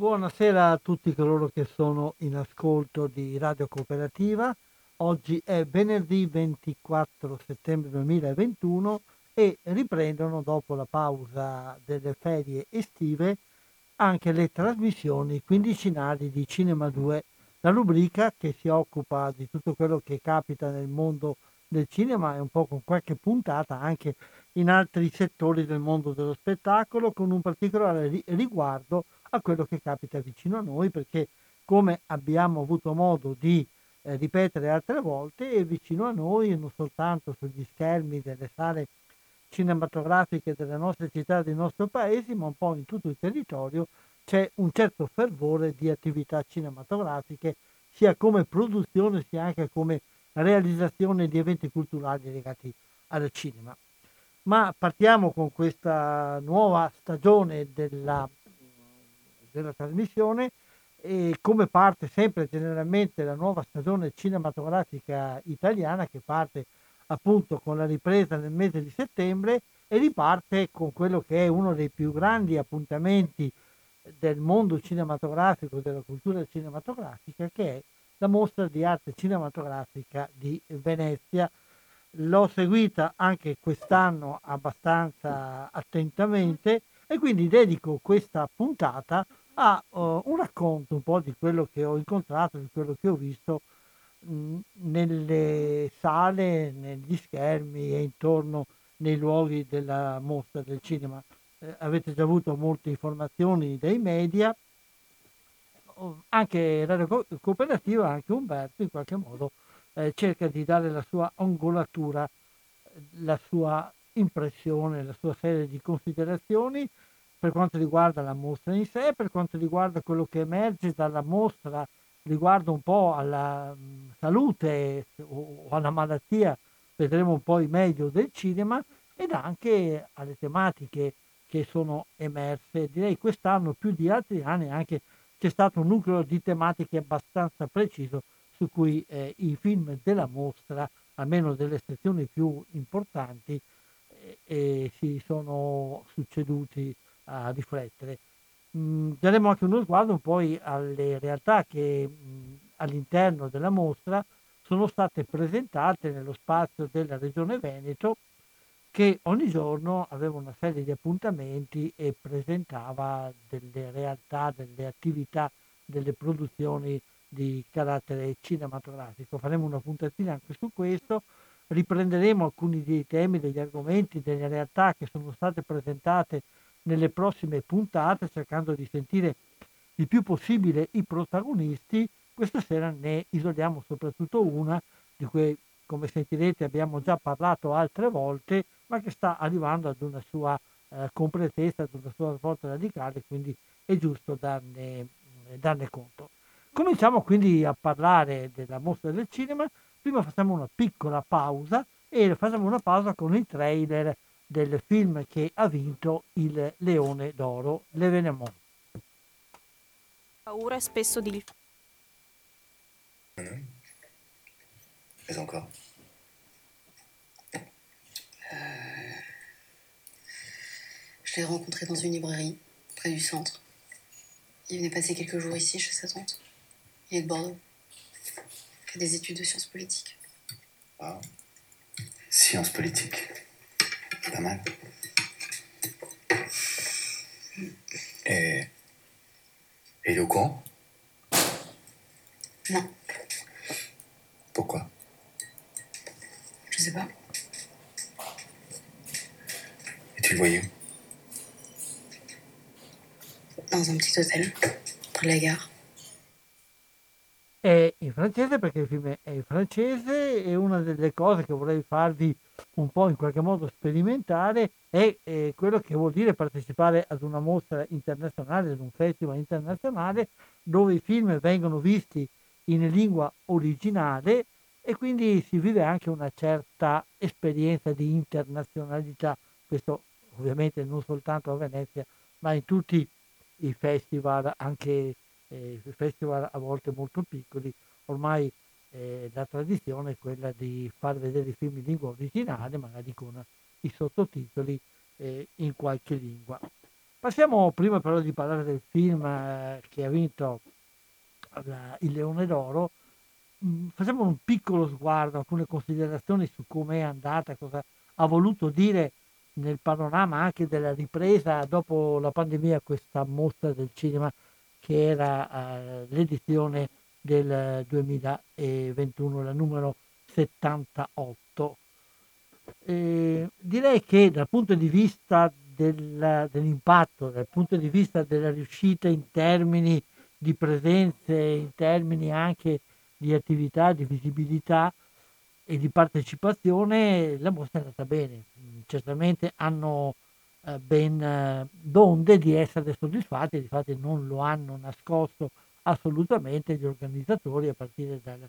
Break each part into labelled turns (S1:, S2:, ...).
S1: Buonasera a tutti coloro che sono in ascolto di Radio Cooperativa. Oggi è venerdì 24 settembre 2021 e riprendono dopo la pausa delle ferie estive anche le trasmissioni quindicinali di Cinema 2, la rubrica che si occupa di tutto quello che capita nel mondo del cinema e un po' con qualche puntata anche in altri settori del mondo dello spettacolo con un particolare riguardo a quello che capita vicino a noi perché come abbiamo avuto modo di eh, ripetere altre volte e vicino a noi, non soltanto sugli schermi delle sale cinematografiche delle nostre città, dei nostri paesi, ma un po' in tutto il territorio c'è un certo fervore di attività cinematografiche, sia come produzione sia anche come realizzazione di eventi culturali legati al cinema. Ma partiamo con questa nuova stagione della, della trasmissione e come parte sempre generalmente la nuova stagione cinematografica italiana che parte appunto con la ripresa nel mese di settembre e riparte con quello che è uno dei più grandi appuntamenti del mondo cinematografico, della cultura cinematografica, che è la mostra di arte cinematografica di Venezia. L'ho seguita anche quest'anno abbastanza attentamente e quindi dedico questa puntata a uh, un racconto un po' di quello che ho incontrato, di quello che ho visto mh, nelle sale, negli schermi e intorno nei luoghi della mostra del cinema. Eh, avete già avuto molte informazioni dai media, anche Radio Cooperativa, anche Umberto in qualche modo eh, cerca di dare la sua angolatura, la sua impressione, la sua serie di considerazioni per quanto riguarda la mostra in sé, per quanto riguarda quello che emerge dalla mostra riguardo un po' alla salute o alla malattia, vedremo un po' il meglio del cinema, ed anche alle tematiche che sono emerse. Direi quest'anno più di altri anni anche c'è stato un nucleo di tematiche abbastanza preciso su cui eh, i film della mostra, almeno delle sezioni più importanti, eh, eh, si sono succeduti a riflettere. Mm, daremo anche uno sguardo poi alle realtà che mh, all'interno della mostra sono state presentate nello spazio della Regione Veneto che ogni giorno aveva una serie di appuntamenti e presentava delle realtà, delle attività, delle produzioni di carattere cinematografico. Faremo una puntatina anche su questo, riprenderemo alcuni dei temi, degli argomenti, delle realtà che sono state presentate nelle prossime puntate cercando di sentire il più possibile i protagonisti. Questa sera ne isoliamo soprattutto una di cui, come sentirete, abbiamo già parlato altre volte, ma che sta arrivando ad una sua eh, completezza, ad una sua svolta radicale, quindi è giusto darne, darne conto. Cominciamo quindi a parlare della mostra del cinema. Prima facciamo una piccola pausa e facciamo una pausa con il trailer del film che ha vinto il Leone d'Oro, L'Evenement.
S2: Paura è spesso di... Mais encore.
S3: Euh, je l'ai rencontré dans une librairie, près du centre. Il venait passer quelques jours ici chez sa tante. Il est de Bordeaux. Il fait des études de sciences politiques.
S2: Ah. Sciences politiques. Pas mal. Et. Et il est au courant?
S3: Non,
S2: Pourquoi?
S3: Je sais pas.
S2: Et tu le voyais?
S3: Dans un petit hôtel, près de la gare.
S1: È in francese perché il film è in francese e una delle cose che vorrei farvi un po' in qualche modo sperimentare è, eh, quello che vuol dire partecipare ad una mostra internazionale, ad un festival internazionale dove i film vengono visti in lingua originale e quindi si vive anche una certa esperienza di internazionalità. Questo ovviamente non soltanto a Venezia, ma in tutti i festival, anche eh, festival a volte molto piccoli, ormai eh, la tradizione è quella di far vedere i film in lingua originale, magari con i sottotitoli eh, in qualche lingua. Passiamo prima però di parlare del film eh, che ha vinto la- il Leone d'Oro, mh, facciamo un piccolo sguardo, alcune considerazioni su come è andata, cosa ha voluto dire nel panorama anche della ripresa dopo la pandemia questa mostra del cinema che era eh, l'edizione del 2021, la numero 78. Eh, direi che dal punto di vista del- dell'impatto, dal punto di vista della riuscita in termini di presenze, in termini anche di attività, di visibilità e di partecipazione, la mostra è andata bene. Certamente hanno eh, ben eh, donde di essere soddisfatti, infatti non lo hanno nascosto assolutamente gli organizzatori a partire dal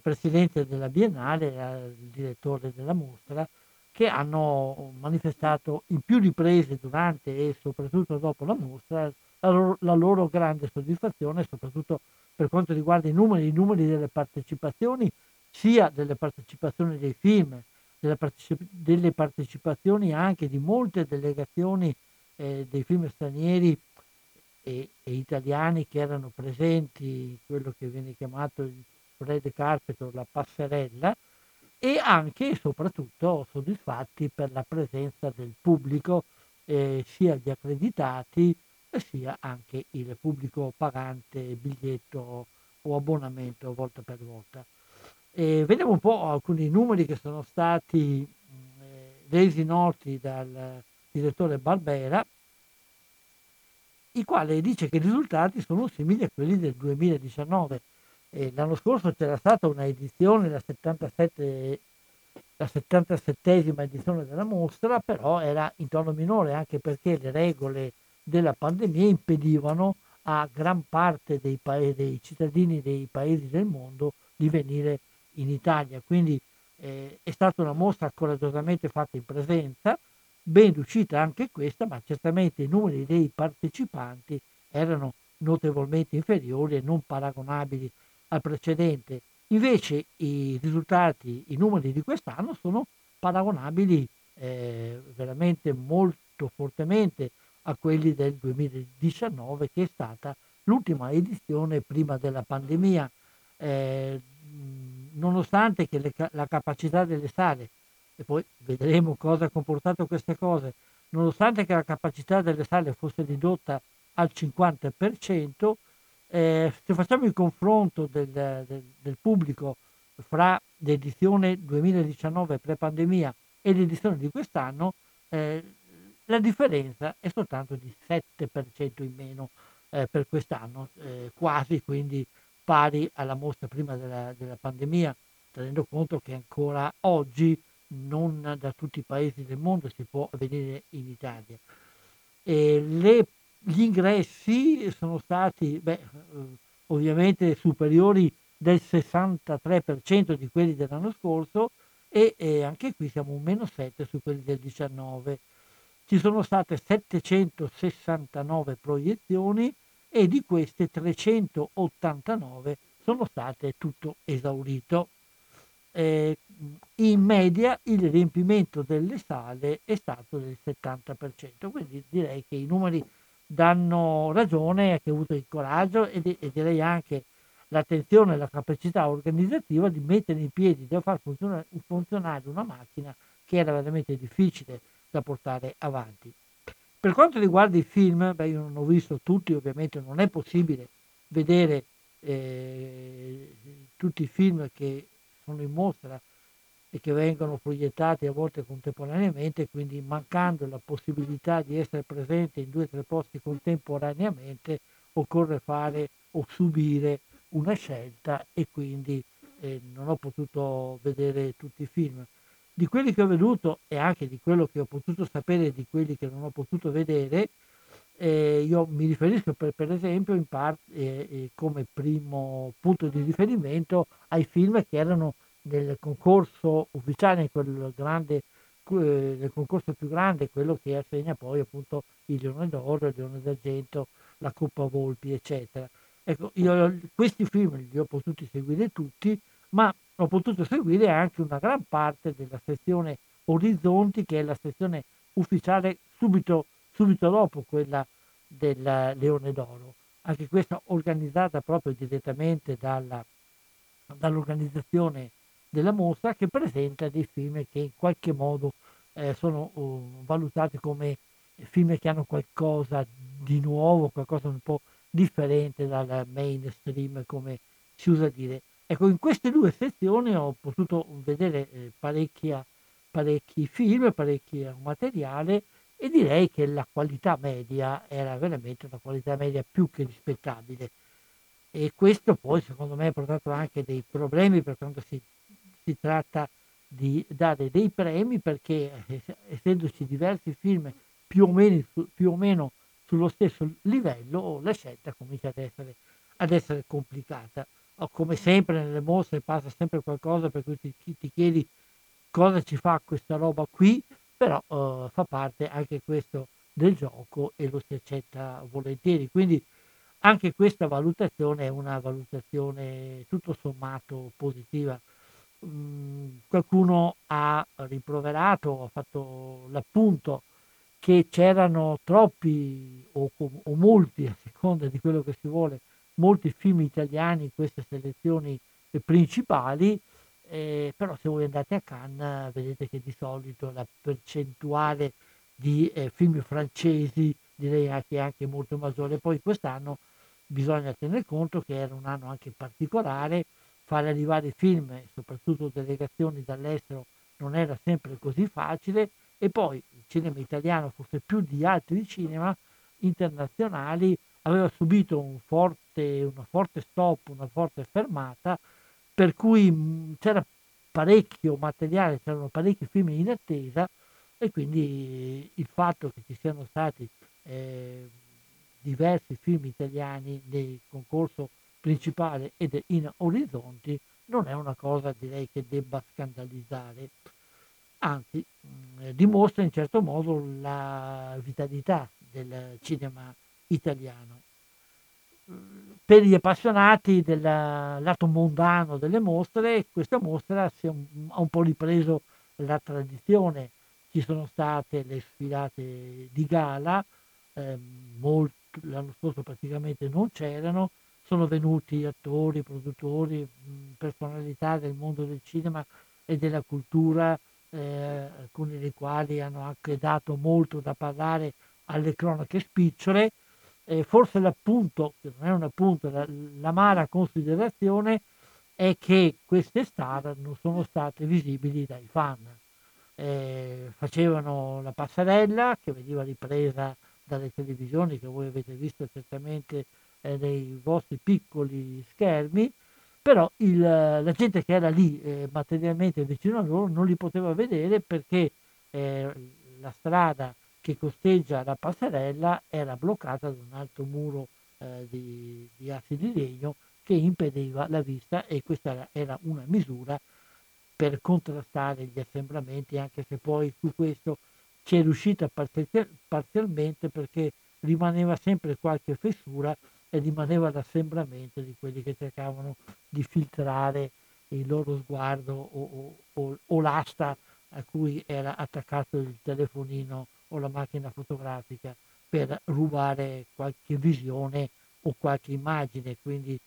S1: presidente della Biennale, il direttore della mostra, che hanno manifestato in più riprese durante e soprattutto dopo la mostra la loro, la loro grande soddisfazione, soprattutto per quanto riguarda i numeri, i numeri delle partecipazioni, sia delle partecipazioni dei film, partecip- delle partecipazioni anche di molte delegazioni eh, dei film stranieri e, e italiani che erano presenti, quello che viene chiamato il red carpet o la passerella, e anche e soprattutto soddisfatti per la presenza del pubblico, eh, sia gli accreditati sia anche il pubblico pagante biglietto o abbonamento volta per volta. E vediamo un po' alcuni numeri che sono stati mh, eh, resi noti dal direttore Barbera, il quale dice che i risultati sono simili a quelli del 2019. Eh, l'anno scorso c'era stata una edizione, la 77 la 77esima edizione della mostra, però era in tono minore anche perché le regole della pandemia impedivano a gran parte dei, paesi, dei cittadini dei paesi del mondo di venire in Italia. Quindi eh, è stata una mostra coraggiosamente fatta in presenza, ben riuscita anche questa, ma certamente i numeri dei partecipanti erano notevolmente inferiori e non paragonabili al precedente. Invece i risultati, i numeri di quest'anno sono paragonabili eh, veramente molto fortemente a quelli del 2019 che è stata l'ultima edizione prima della pandemia. Eh, nonostante che le la capacità delle sale, e poi vedremo cosa ha comportato queste cose, nonostante che la capacità delle sale fosse ridotta al 50%, eh, se facciamo il confronto del, del- del pubblico fra l'edizione 2019 pre-pandemia e l'edizione di quest'anno, eh, la differenza è soltanto di 7% in meno eh, per quest'anno, eh, quasi quindi pari alla mostra prima della, della pandemia, tenendo conto che ancora oggi non da tutti i paesi del mondo si può venire in Italia. Le- gli ingressi sono stati beh, eh, ovviamente superiori del 63% di quelli dell'anno scorso e, e anche qui siamo un meno 7 su quelli del 19. Ci sono state 769 proiezioni e di queste 389 sono state tutto esaurito. eh, in media il riempimento delle sale è stato del 70%, quindi direi che i numeri danno ragione a chi ha avuto il coraggio e, e direi anche l'attenzione e la capacità organizzativa di mettere in piedi, di far funzionare una macchina che era veramente difficile da portare avanti. Per quanto riguarda i film, beh, io non ho visto tutti, ovviamente non è possibile vedere eh, tutti i film che sono in mostra e che vengono proiettati a volte contemporaneamente, quindi mancando la possibilità di essere presente in due o tre posti contemporaneamente, occorre fare o subire una scelta e quindi eh, non ho potuto vedere tutti i film. Di quelli che ho veduto e anche di quello che ho potuto sapere di quelli che non ho potuto vedere, eh, io mi riferisco per, per esempio in parte eh, eh, come primo punto di riferimento ai film che erano nel concorso ufficiale, quel grande, eh, nel concorso più grande, quello che assegna poi appunto il Leone d'Oro, il Leone d'Argento, la Coppa Volpi, eccetera. Ecco, io questi film li ho potuti seguire tutti, ma ho potuto seguire anche una gran parte della sezione Orizzonti, che è la sezione ufficiale subito, subito dopo quella del Leone d'Oro. Anche questa organizzata proprio direttamente dalla, dall'organizzazione della mostra che presenta dei film che in qualche modo eh, sono uh, valutati come film che hanno qualcosa di nuovo, qualcosa un po' differente dal mainstream, come si usa dire. Ecco, in queste due sezioni ho potuto vedere eh, parecchi film, parecchio materiale e direi che la qualità media era veramente una qualità media più che rispettabile. E questo poi secondo me ha portato anche dei problemi per quanto si, si tratta di dare dei premi perché eh, essendoci diversi film più o meno, più o meno sullo stesso livello, la scelta comincia ad essere, ad essere complicata. Come sempre nelle mostre passa sempre qualcosa per cui ti, ti chiedi cosa ci fa questa roba qui, però uh, fa parte anche questo del gioco e lo si accetta volentieri. Quindi anche questa valutazione è una valutazione tutto sommato positiva. Mm, qualcuno ha rimproverato, ha fatto l'appunto che c'erano troppi o, o, molti, a seconda di quello che si vuole, molti film italiani in queste selezioni principali, eh, però se voi andate a Cannes vedete che di solito la percentuale di eh, film francesi direi anche, anche molto maggiore. Poi quest'anno bisogna tener conto che era un anno anche particolare, fare arrivare film, soprattutto delegazioni dall'estero, non era sempre così facile e poi il cinema italiano, forse più di altri cinema internazionali, aveva subito un forte, una forte stop, una forte fermata, per cui mh, c'era parecchio materiale, c'erano parecchi film in attesa e quindi il fatto che ci siano stati eh, diversi film italiani nel concorso principale ed in orizzonti non è una cosa direi che debba scandalizzare. Anzi mh, mm, dimostra in certo modo la vitalità del cinema italiano. Per gli appassionati del lato mondano delle mostre, questa mostra un, ha un po' ripreso la tradizione. Ci sono state le sfilate di gala, eh, molto, l'anno scorso praticamente non c'erano, sono venuti attori, produttori, personalità del mondo del cinema e della cultura eh, alcuni dei quali hanno anche dato molto da parlare alle cronache spicciole. Eh, forse l'appunto, che non è un appunto, la, l'amara considerazione è che queste star non sono state visibili dai fan. Eh, facevano la passerella che veniva ripresa dalle televisioni che voi avete visto certamente eh, nei vostri piccoli schermi però il, la gente che era lì eh, materialmente vicino a loro non li poteva vedere perché eh, la strada che costeggia la passerella era bloccata da un alto muro eh, di, di assi di legno che impediva la vista e questa era una misura per contrastare gli assembramenti, anche se poi su questo ci è riuscita parzialmente perché rimaneva sempre qualche fessura e rimaneva l'assembramento di quelli che cercavano di filtrare il loro sguardo o, o, o l'asta a cui era attaccato il telefonino o la macchina fotografica per rubare qualche visione o qualche immagine. Quindi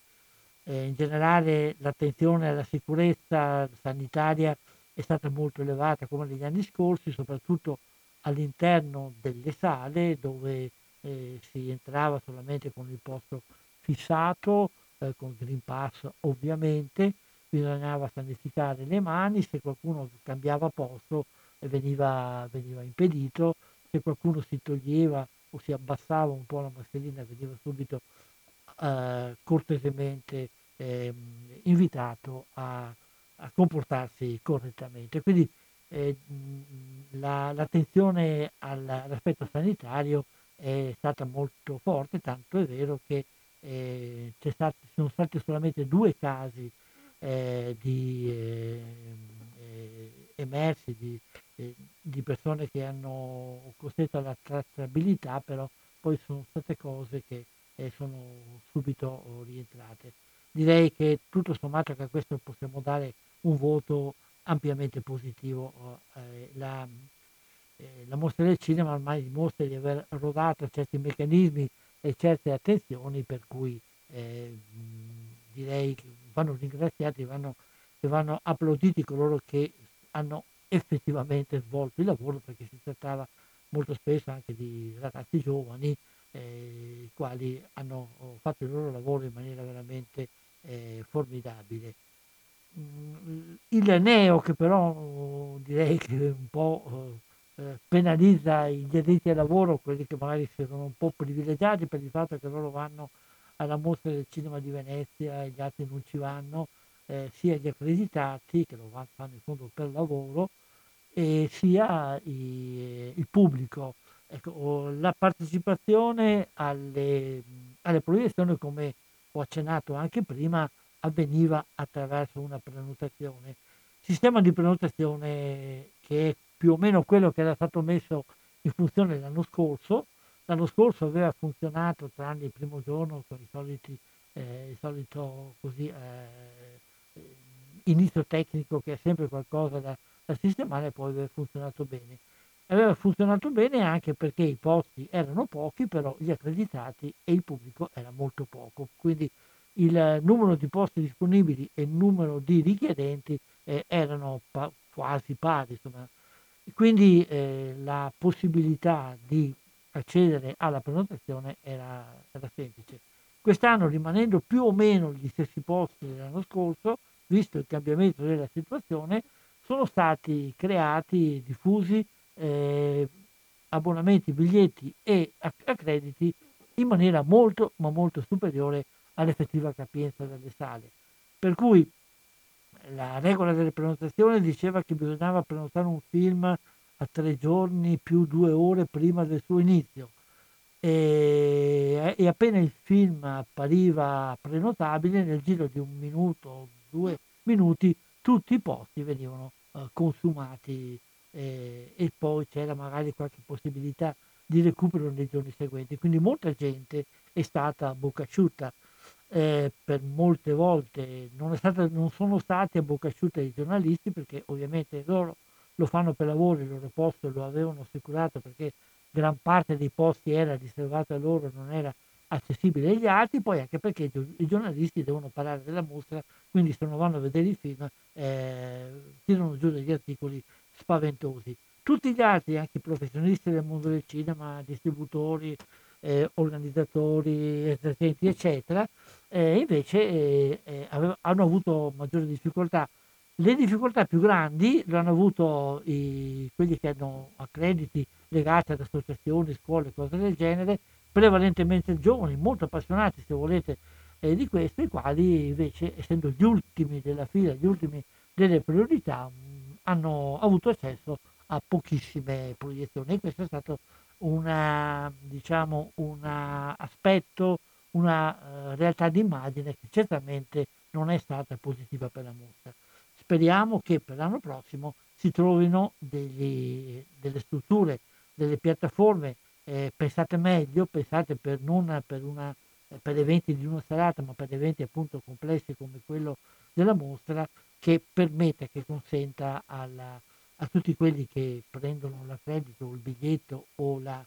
S1: eh, in generale l'attenzione alla sicurezza sanitaria è stata molto elevata come negli anni scorsi, soprattutto all'interno delle sale dove eh, si entrava solamente con il posto fissato, eh, con Green Pass ovviamente, bisognava sanificare le mani, se qualcuno cambiava posto veniva, veniva impedito, se qualcuno si toglieva o si abbassava un po' la mascherina veniva subito eh, cortesemente eh, invitato a, a, comportarsi correttamente. Quindi eh, la, l'attenzione all'aspetto sanitario è stata molto forte, tanto è vero che eh, ci sono stati solamente due casi eh, di eh, emersi, di, eh, di, persone che hanno costretto alla tracciabilità, però poi sono state cose che sono subito rientrate. Direi che tutto sommato che a questo possiamo dare un voto ampiamente positivo. La, la mostra del cinema ormai dimostra di aver rodato certi meccanismi e certe attenzioni per cui eh, direi che vanno ringraziati vanno, vanno applauditi coloro che hanno effettivamente svolto il lavoro perché si trattava molto spesso anche di ragazzi giovani eh, i quali hanno fatto il loro lavoro in maniera veramente eh, formidabile. Mm, il neo che però direi che un po' eh, penalizza gli addetti al lavoro, quelli che magari sono un po' privilegiati per il fatto che loro vanno alla mostra del cinema di Venezia e gli altri non ci vanno, eh, sia gli accreditati che lo fanno in fondo per lavoro, e sia i, il pubblico. Ecco, la partecipazione alle, alle proiezioni, come ho accennato anche prima, avveniva attraverso una prenotazione. Sistema di prenotazione che è più o meno quello che era stato messo in funzione l'anno scorso, L'anno scorso aveva funzionato tranne il primo giorno con i soliti, eh, il solito così, eh, inizio tecnico che è sempre qualcosa da, da sistemare, poi aveva funzionato bene. Aveva funzionato bene anche perché i posti erano pochi, però gli accreditati e il pubblico era molto poco. Quindi il numero di posti disponibili e il numero di richiedenti eh, erano pa- quasi pari. Insomma. Quindi eh, la possibilità di accedere alla prenotazione era, era semplice. Quest'anno, rimanendo più o meno gli stessi posti dell'anno scorso, visto il cambiamento della situazione, sono stati creati, diffusi eh, abbonamenti, biglietti e accrediti in maniera molto, ma molto superiore all'effettiva capienza delle sale. Per cui la regola delle prenotazioni diceva che bisognava prenotare un film a tre giorni più due ore prima del suo inizio. E, e appena il film appariva prenotabile, nel giro di un minuto o due minuti, tutti i posti venivano uh, consumati eh, e poi c'era magari qualche possibilità di recupero nei giorni seguenti. Quindi molta gente è stata a bocca asciutta. Eh, per molte volte non, stata, non, sono stati a bocca asciutta i giornalisti perché ovviamente loro lo fanno per lavoro, il loro posto lo avevano assicurato perché gran parte dei posti era riservato a loro, non era accessibile agli altri, poi anche perché i giornalisti devono parlare della mostra, quindi se non vanno a vedere il film eh, tirano giù degli articoli spaventosi. Tutti gli altri, anche i professionisti del mondo del cinema, distributori, eh, organizzatori, esercenti, eccetera, eh, invece eh, eh, hanno avuto maggiori difficoltà le difficoltà più grandi le hanno avuto i, quelli che hanno accrediti legati ad associazioni, scuole, cose del genere, prevalentemente giovani, molto appassionati se volete eh, di questo, i quali invece, essendo gli ultimi della fila, gli ultimi delle priorità, mh, mm, hanno avuto accesso a pochissime proiezioni e questo è stato una, diciamo, un aspetto, una uh, realtà d'immagine che certamente non è stata positiva per la mostra. Speriamo che per l'anno prossimo si trovino degli, delle strutture, delle piattaforme eh, pensate meglio, pensate per non per, una, per eventi di una serata, ma per eventi appunto complessi come quello della mostra, che permetta, che consenta alla, a tutti quelli che prendono l'accredito il biglietto o, la,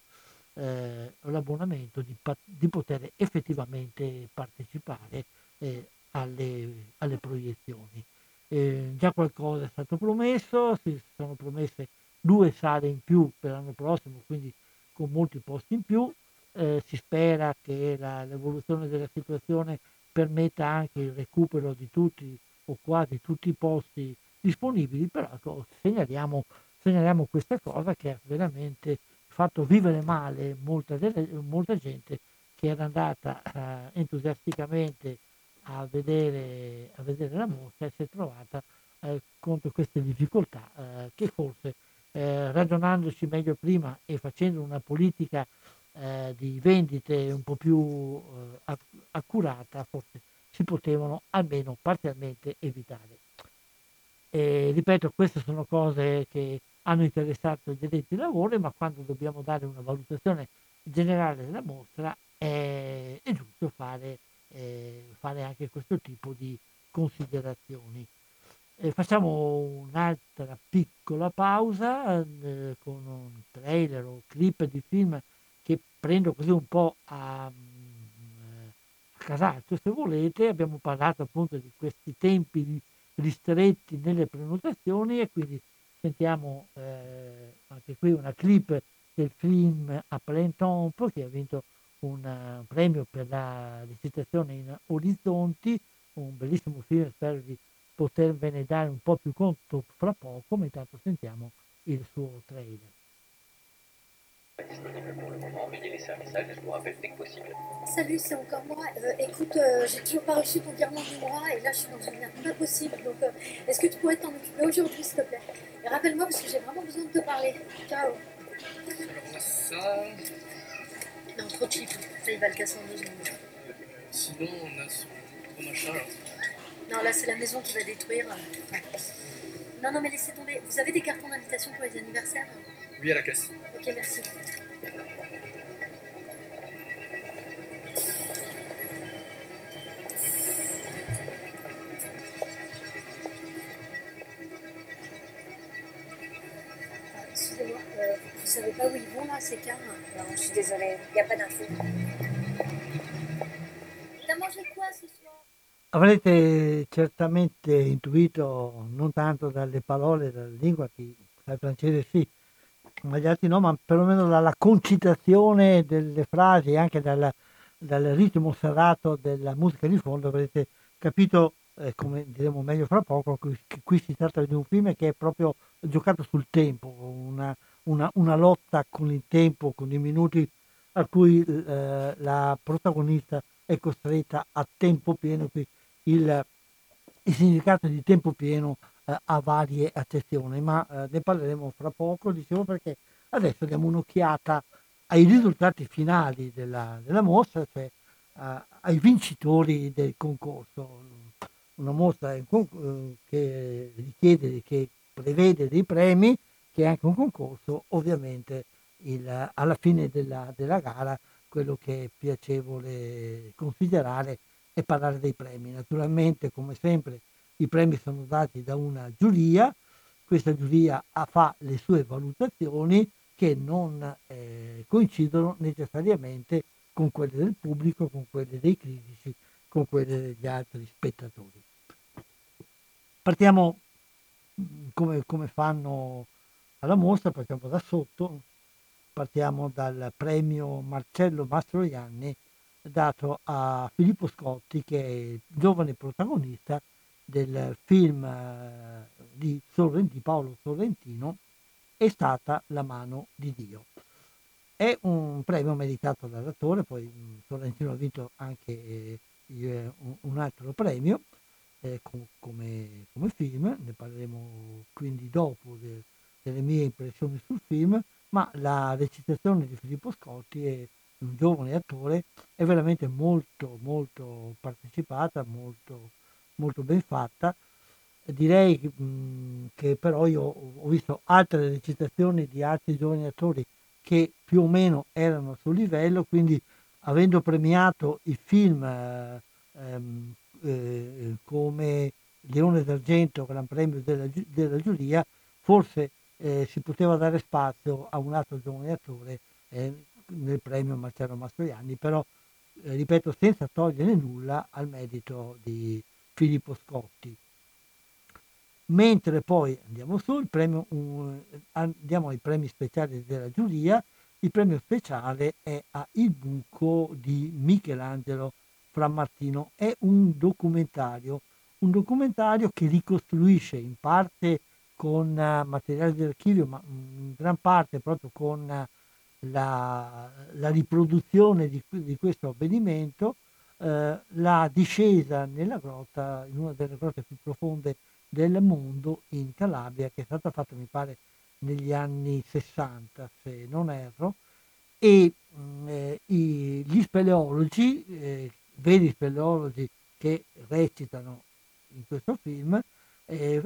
S1: eh, l'abbonamento di, di, poter effettivamente partecipare eh, alle, alle, proiezioni. Eh, già qualcosa è stato promesso, si sono promesse due sale in più per l'anno prossimo, quindi con molti posti in più. Eh, si spera che la, l'evoluzione della situazione permetta anche il recupero di tutti o quasi tutti i posti disponibili, però ecco, segnaliamo, segnaliamo questa cosa che ha veramente fatto vivere male molta, delle, molta gente che era andata eh, entusiasticamente a vedere, a vedere, la mostra e si è trovata eh, contro queste difficoltà eh, che forse eh, ragionandoci meglio prima e facendo una politica eh, di vendite un po' più eh, accurata forse si potevano almeno parzialmente evitare. E, ripeto, queste sono cose che hanno interessato gli addetti ai lavori, ma quando dobbiamo dare una valutazione generale della mostra è, è giusto fare, eh, fare, anche questo tipo di considerazioni. Eh, facciamo un'altra piccola pausa eh, con un trailer o clip di film che prendo così un po' a, casaccio se volete, abbiamo parlato appunto di questi tempi ristretti nelle prenotazioni e quindi sentiamo eh, anche qui una clip del film A Plein che ha vinto un uh, premio per la recitazione in Orizzonti, un bellissimo film, spero di potervene dare un po' più conto fra poco, ma intanto sentiamo il suo trailer.
S4: Pas disponible pour le moment, veuillez laisser un message dès que possible.
S5: Salut, c'est encore moi. Euh, écoute, euh, j'ai toujours pas reçu ton virement du mois et là je suis dans une merde pas possible. Donc, euh, est-ce que tu pourrais t'en occuper aujourd'hui, s'il te plaît? Et rappelle-moi parce que j'ai vraiment besoin de te parler. Ciao.
S6: Alors, ça.
S5: Non, trop cheap. Ça, il va le casser en deux secondes.
S6: Sinon, on a son machin.
S5: Non, là, c'est la maison qui va détruire. Non, non, mais laissez tomber. Vous avez des cartons d'invitation pour les anniversaires?
S6: Oui, à la caisse.
S5: Ok, merci. Excusez-moi, euh, vous savez pas où ils vont là, ces cars
S7: Non, je suis désolée, il n'y a pas d'info.
S5: T'as mangé quoi ce soir?
S1: Avrete certamente intuito, non tanto dalle parole, dalla lingua, chi sa il francese sì, ma gli altri no, ma perlomeno dalla concitazione delle frasi e anche dal, dal ritmo serrato della musica di fondo avrete capito, eh, come diremo meglio fra poco, che qui si tratta di un film che è proprio giocato sul tempo, una, una, una lotta con il tempo, con i minuti a cui eh, la protagonista è costretta a tempo pieno, qui il, il significato di tempo pieno eh, ha varie accezioni, ma eh, ne parleremo fra poco, dicevo perché adesso diamo un'occhiata ai risultati finali della, della mostra, cioè eh, ai vincitori del concorso. Una mostra eh, che richiede, che prevede dei premi, che è anche un concorso, ovviamente il, alla fine della, della gara quello che è piacevole considerare è parlare dei premi. Naturalmente, come sempre, i premi sono dati da una giuria, questa giuria fa le sue valutazioni che non eh, coincidono necessariamente con quelle del pubblico, con quelle dei critici, con quelle degli altri spettatori. Partiamo mm, come, come fanno alla mostra, partiamo da sotto, partiamo dal premio Marcello Mastroianni dato a Filippo Scotti che è il giovane protagonista del film eh, di, Sorrenti, Paolo Sorrentino è stata La mano di Dio. È un premio meritato dall'attore, poi mm, Sorrentino ha vinto anche eh, un altro premio eh, come, come, film, ne parleremo quindi dopo de, delle mie impressioni sul film, ma la recitazione di Filippo Scotti è un giovane attore, è veramente molto molto partecipata, molto molto ben fatta. Direi mh, che però io ho visto altre recitazioni di altri giovani attori che più o meno erano a suo livello, quindi avendo premiato i film eh, ehm, eh, come Leone d'Argento, Gran Premio della, della giuria, forse eh, si poteva dare spazio a un altro giovane attore eh, nel premio Marcello Mastroianni, però eh, ripeto senza togliere nulla al merito di Filippo Scotti. Mentre poi andiamo su, premio, um, andiamo ai premi speciali della giuria, il premio speciale è a Il buco di Michelangelo Frammartino, è un documentario, un documentario che ricostruisce in parte con uh, materiale di archivio, ma in gran parte proprio con uh, la, la, riproduzione di, di questo avvenimento, uh, la discesa nella grotta, in una delle grotte più profonde del mondo in Calabria, che è stata fatta, mi pare, negli anni 60, se non erro, e mm, eh, i, gli speleologi, eh, veri speleologi che recitano in questo film, eh,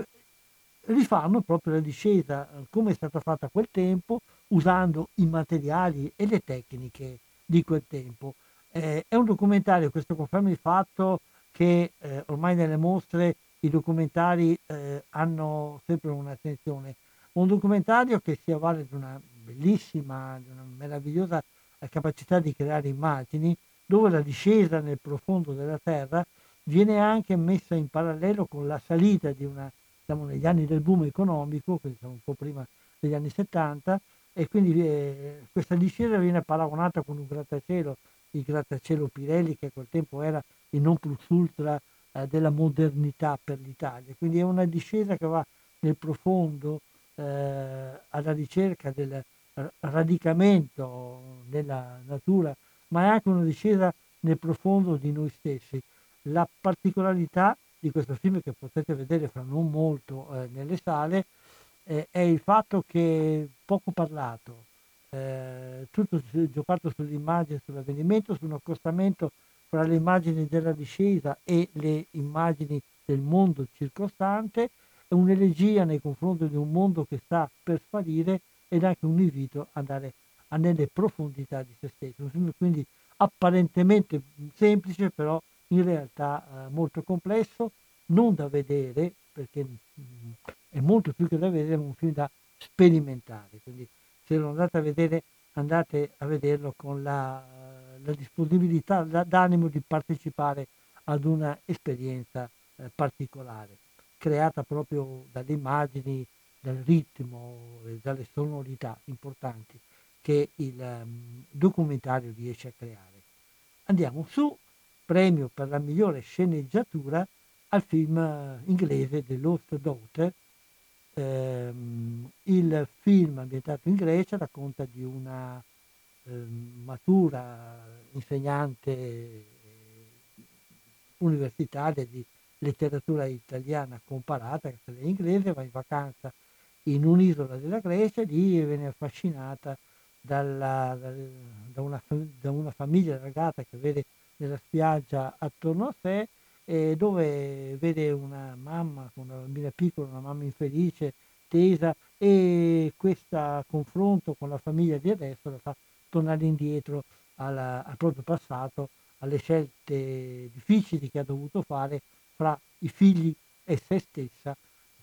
S1: rifanno proprio la discesa come è stata fatta a quel tempo, usando i materiali e le tecniche di quel tempo. Eh, è un documentario, questo conferma il fatto che eh, ormai nelle mostre i documentari eh, hanno sempre un'attenzione. Un documentario che si avvale di una bellissima, di una meravigliosa eh, capacità di creare immagini, dove la discesa nel profondo della terra viene anche messa in parallelo con la salita di una, siamo negli anni del boom economico, quindi siamo un po' prima degli anni 70, e quindi eh, questa discesa viene paragonata con un grattacielo, il grattacielo Pirelli che a quel tempo era il non plus ultra eh, della modernità per l'Italia. Quindi è una discesa che va nel profondo eh, alla ricerca del radicamento della natura, ma è anche una discesa nel profondo di noi stessi. La particolarità di questo film che potete vedere fra non molto eh, nelle sale eh, è il fatto che poco parlato, eh, tutto giocato sull'immagine, sull'avvenimento, su un accostamento fra le immagini della discesa e le immagini del mondo circostante, è un'elegia nei confronti di un mondo che sta per sparire ed anche un invito ad andare nelle profondità di se stesso. Un film quindi apparentemente semplice, però in realtà eh, molto complesso, non da vedere, perché mh, mm, è molto più che da vedere, ma un film da sperimentare. Quindi se lo andate a vedere, andate a vederlo con la la disponibilità d'animo di partecipare ad una esperienza eh, particolare, creata proprio dalle immagini, dal ritmo e dalle sonorità importanti che il um, documentario riesce a creare. Andiamo su, premio per la migliore sceneggiatura al film uh, inglese The Lost Daughter. Um, il film ambientato in Grecia racconta di una Ehm, matura insegnante eh, universitaria di letteratura italiana comparata, che è inglese, va in vacanza in un'isola della Grecia e lì viene affascinata dalla, da, una, da, una, famiglia ragazza che vede nella spiaggia attorno a sé e dove vede una mamma con una bambina piccola, una mamma infelice, tesa e questo confronto con la famiglia di adesso la fa tornare indietro alla, al proprio passato, alle scelte difficili che ha dovuto fare fra i figli e se stessa,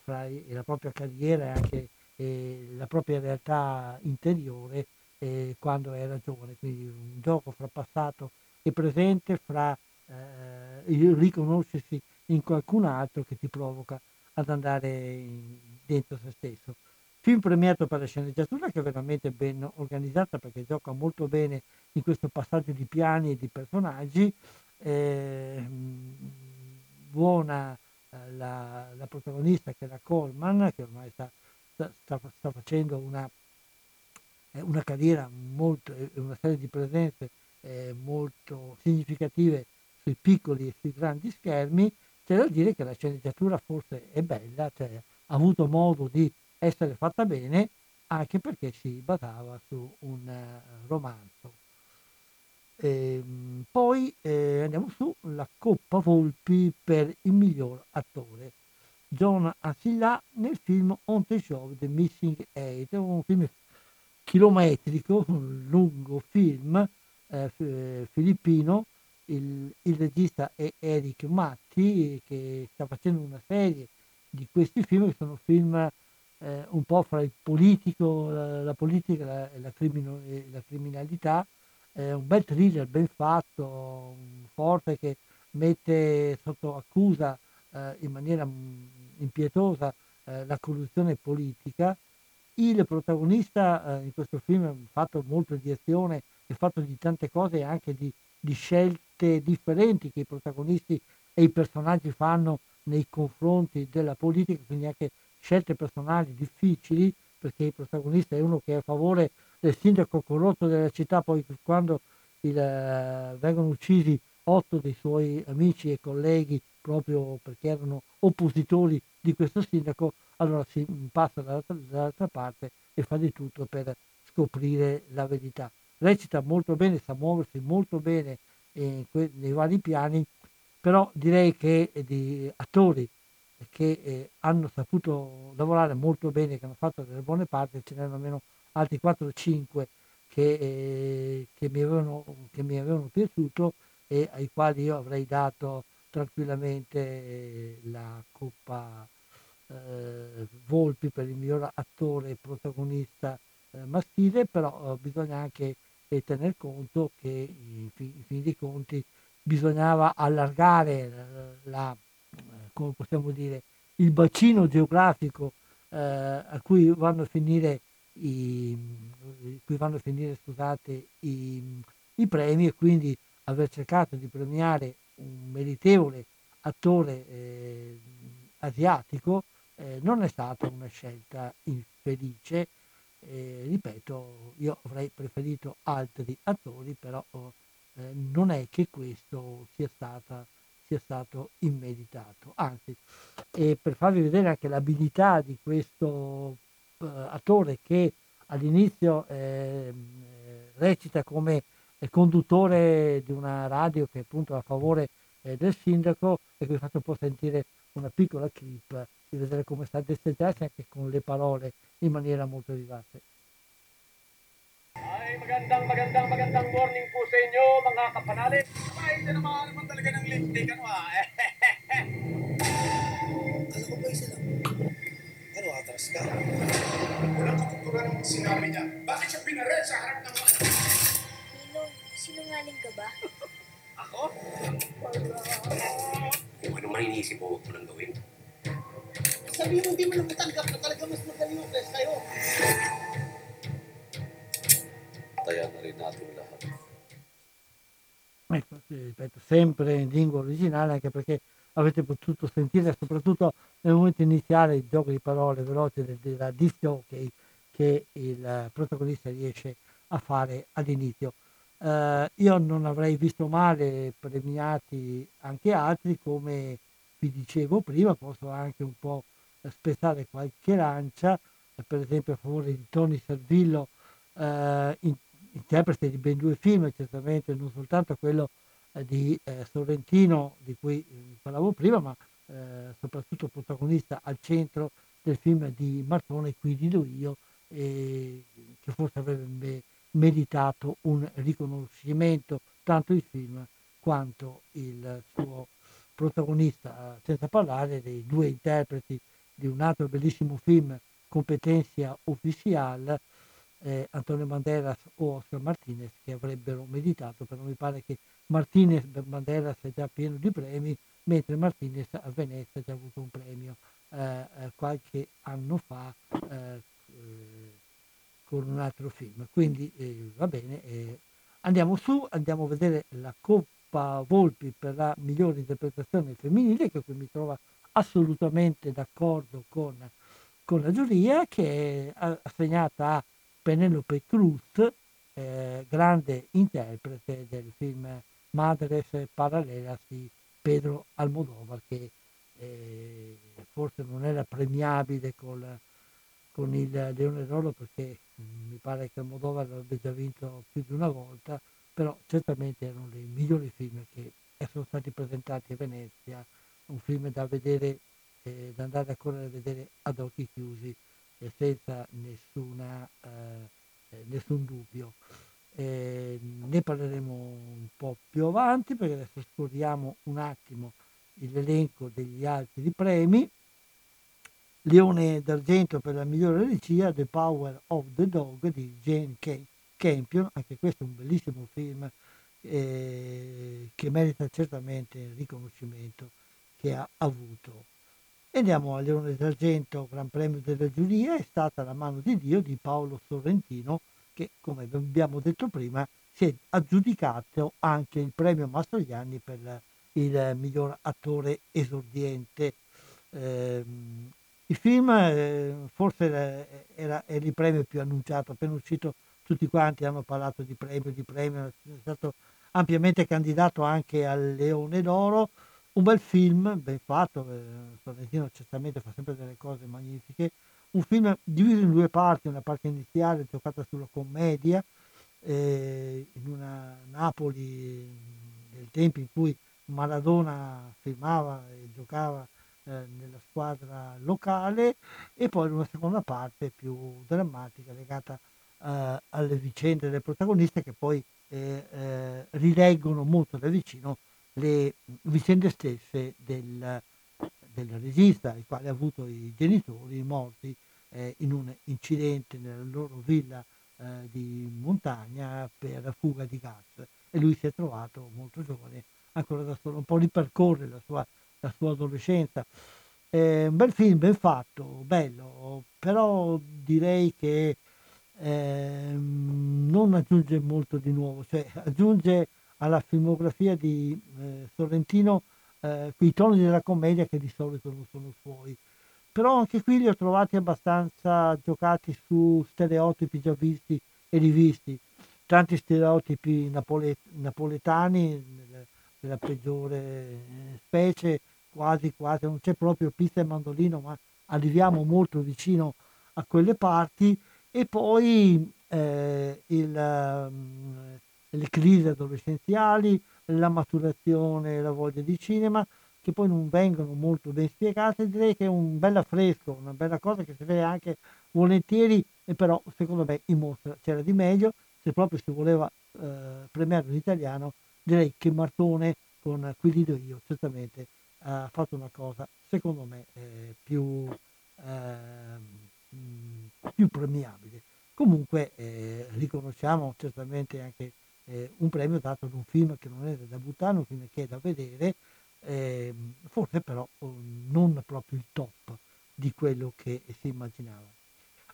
S1: fra i, la propria carriera e anche eh, la propria realtà interiore eh, quando era giovane. Quindi un gioco fra passato e presente, fra eh, riconoscersi in qualcun altro che ti provoca ad andare in, dentro se stesso. Film premiato per la sceneggiatura che è veramente ben organizzata perché gioca molto bene in questo passaggio di piani e di personaggi. Eh, buona eh, la, la, protagonista che è la Coleman, che ormai sta, sta, sta facendo una, eh, una, carriera molto, una serie di presenze eh, molto significative sui piccoli e sui grandi schermi. C'è da dire che la sceneggiatura forse è bella, cioè, ha avuto modo di essere fatta bene anche perché si basava su un uh, romanzo. E, ehm, poi eh, andiamo su la Coppa Volpi per il miglior attore. John Asilla nel film On the Show The Missing Eight, un film chilometrico, un lungo film eh, filippino il, il regista è Eric Matti che sta facendo una serie di questi film che sono film eh, un po' fra il politico, la, la politica e la, crimino, e la criminalità, è un bel thriller ben fatto, forte che mette sotto accusa eh, in maniera mm, impietosa eh, la corruzione politica. Il protagonista eh, in questo film è fatto molto di azione, è fatto di tante cose e anche di, di scelte differenti che i protagonisti e i personaggi fanno nei confronti della politica, quindi anche scelte personali difficili, perché il protagonista è uno che è a favore del sindaco corrotto della città, poi quando il, eh, vengono uccisi otto dei suoi amici e colleghi proprio perché erano oppositori di questo sindaco, allora si passa dall'altra, dall'altra parte e fa di tutto per scoprire la verità. Recita molto bene, sa muoversi molto bene eh, nei vari piani, però direi che di attori che eh, hanno saputo lavorare molto bene, che hanno fatto delle buone parti, ce n'erano almeno altri 4 o 5 che, eh, che, mi avevano, che, mi avevano, piaciuto e ai quali io avrei dato tranquillamente eh, la Coppa eh, Volpi per il miglior attore protagonista eh, maschile, però eh, bisogna anche tener conto che in fin, in fin dei conti bisognava allargare la, come possiamo dire, il bacino geografico eh, a cui vanno a finire i, vanno a finire scusate, i, i, premi e quindi aver cercato di premiare un meritevole attore eh, asiatico eh, non è stata una scelta infelice. Eh, ripeto, io avrei preferito altri attori, però eh, non è che questo sia stata sia stato immeditato. Anzi, e per farvi vedere anche l'abilità di questo uh, attore che all'inizio eh, recita come conduttore di una radio che è appunto a favore eh, del sindaco e vi faccio un po' sentire una piccola clip di vedere come sta a desteggiarsi anche con le parole in maniera molto vivace.
S8: Ay, magandang magandang magandang morning po sa inyo mga kapanalit. Ay, hindi naman naman talaga ng lipstick ano ah.
S9: Alam ko ba isa lang? Ano, atras ka?
S10: Walang katuturan ng sinabi niya. Bakit siya pinarel sa harap ng mga?
S5: Ninong, sinungaling ka ba?
S8: Ako?
S4: Kung ano man iniisip mo, huwag mo nang gawin.
S9: Sabi mo, hindi mo naman tanggap na talaga mas magaling yung test kayo.
S11: Tayan na rin natin lahat.
S1: Ecco, ripeto, sempre in lingua originale, anche perché avete potuto sentire, soprattutto nel momento iniziale, il gioco di parole veloce della disc jockey che il protagonista riesce a fare all'inizio. Uh, io non avrei visto male premiati anche altri, come vi dicevo prima, posso anche un po' spezzare qualche lancia, per esempio a favore di Tony Servillo, uh, in, interprete di ben due film, certamente non soltanto quello eh, di eh, Sorrentino di cui eh, parlavo prima, ma eh, soprattutto protagonista al centro del film di Martone, qui dico io, che forse avrebbe meritato un riconoscimento, tanto il film quanto il suo protagonista, senza parlare dei due interpreti di un altro bellissimo film, Competencia Ufficial, eh, Antonio Banderas o Oscar Martinez che avrebbero meditato, però mi pare che Martinez Banderas è già pieno di premi, mentre Martinez a Venezia ha già avuto un premio eh, eh qualche anno fa eh, eh, con un altro film. Quindi eh, va bene, andiamo su, andiamo a vedere la Coppa Volpi per la migliore interpretazione femminile, che qui mi trova assolutamente d'accordo con, con la giuria, che è assegnata a Penelope Cruz, eh, grande interprete del film Madres Paralelas di Pedro Almodovar, che eh, forse non era premiabile col, con il Leone d'Oro perché mh, mi pare che Almodovar l'avrebbe già vinto più di una volta, però certamente erano i migliori film che sono stati presentati a Venezia, un film da vedere, eh, da andare a correre a vedere ad occhi chiusi e senza nessuna, eh, eh, nessun dubbio. Eh, ne parleremo po' più avanti perché adesso scorriamo un attimo l'elenco degli altri premi. Leone d'argento per la migliore regia, The Power of the Dog di Jane Campion, anche questo è un bellissimo film eh, che merita certamente il riconoscimento che ha avuto. Andiamo al Leone d'Argento, Gran Premio della Giuria, è stata La mano di Dio di Paolo Sorrentino, che come abbiamo detto prima si è aggiudicato anche il premio Mastroianni per il miglior attore esordiente. Eh, il film eh, forse era, era, era, il premio più annunciato, appena uscito tutti quanti hanno parlato di premio, di premio, è stato ampiamente candidato anche al Leone d'Oro, un bel film, ben fatto, eh, Sorrentino certamente fa sempre delle cose magnifiche, un film diviso in due parti, una parte iniziale giocata sulla commedia, eh, in una Napoli del tempo in cui Maradona filmava e giocava eh, nella squadra locale e poi una seconda parte più drammatica legata eh, alle vicende del protagonista che poi eh, rileggono molto da vicino le vicende stesse del, del, regista, il quale ha avuto i genitori morti eh, in un incidente nella loro villa eh, di montagna per fuga di gas e lui si è trovato molto giovane ancora da solo, un po' ripercorre la sua, la sua adolescenza. È un bel film, ben fatto, bello, però direi che eh, non aggiunge molto di nuovo, cioè aggiunge alla filmografia di eh, Sorrentino eh, quei toni della commedia che di solito non sono suoi. Però anche qui li ho trovati abbastanza giocati su stereotipi già visti e rivisti, tanti stereotipi napole- napoletani della peggiore eh, specie, quasi quasi, non c'è proprio pista e mandolino, ma arriviamo molto vicino a quelle parti e poi eh, il, um, le crisi adolescenziali, la maturazione, la voglia di cinema, che poi non vengono molto ben spiegate, direi che è un bel affresco, una bella cosa che si vede anche volentieri, e però secondo me in mostra c'era di meglio, se proprio si voleva eh, premiare un italiano, direi che Martone con Qui rido io certamente ha fatto una cosa secondo me eh, più eh, più premiabile. Comunque eh, riconosciamo certamente anche eh, un premio dato ad un film che non è da buttare, un film che è da vedere, eh, forse però oh, non proprio il top di quello che si immaginava.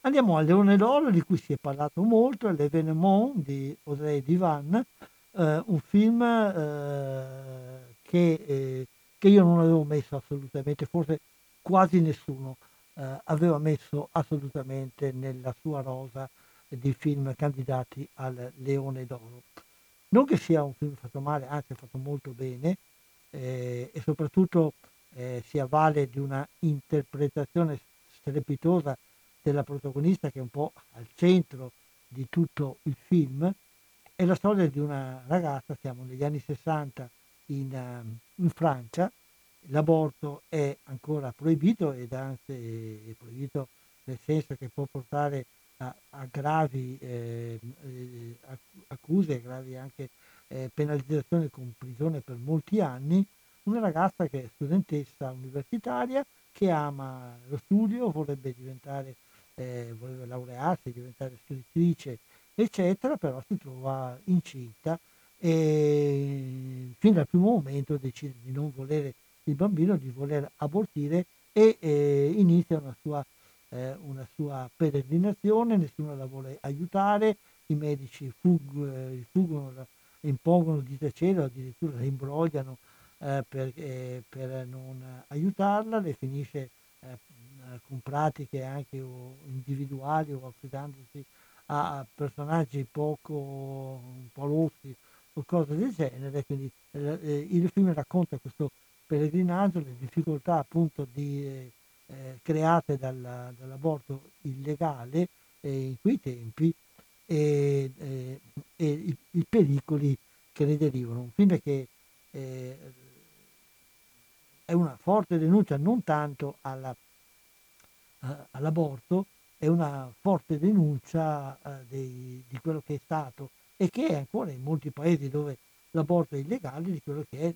S1: Andiamo al Leone d'Oro di cui si è parlato molto, L'Evenement di Audrey Divan, eh, un film eh, che, eh, che io non avevo messo assolutamente, forse quasi nessuno eh, aveva messo assolutamente nella sua rosa di film candidati al Leone d'Oro. Non che sia un film fatto male, anzi è fatto molto bene eh, e soprattutto eh, si avvale di una interpretazione strepitosa della protagonista che è un po' al centro di tutto il film. È la storia di una ragazza, siamo negli anni 60 in, ehm, in Francia, l'aborto è ancora proibito ed anzi è proibito nel senso che può portare a, gravi eh, eh, accuse, gravi anche eh, penalizzazioni con prigione per molti anni, una ragazza che è studentessa universitaria che ama lo studio, vorrebbe diventare, eh, vorrebbe laurearsi, diventare scrittrice, eccetera, però si trova incinta e fin dal primo momento decide di non volere il bambino di voler abortire e eh, inizia una sua, eh, una sua, peregrinazione, nessuno la vuole aiutare, i medici fug, eh, fuggono, impongono di tacere, addirittura la imbrogliano eh, per, eh, per, non aiutarla, le finisce eh, con pratiche anche o individuali o affidandosi a personaggi poco un po' loschi o cose del genere. Quindi il film racconta questo pellegrinaggio, le difficoltà appunto di, eh, eh, create dal, dall'aborto illegale eh, in quei tempi e, eh, e i, i, pericoli che ne derivano. Un film che eh, è una forte denuncia non tanto alla, all'aborto, è una forte denuncia dei, di quello che è stato e che è ancora in molti paesi dove l'aborto illegale di quello che è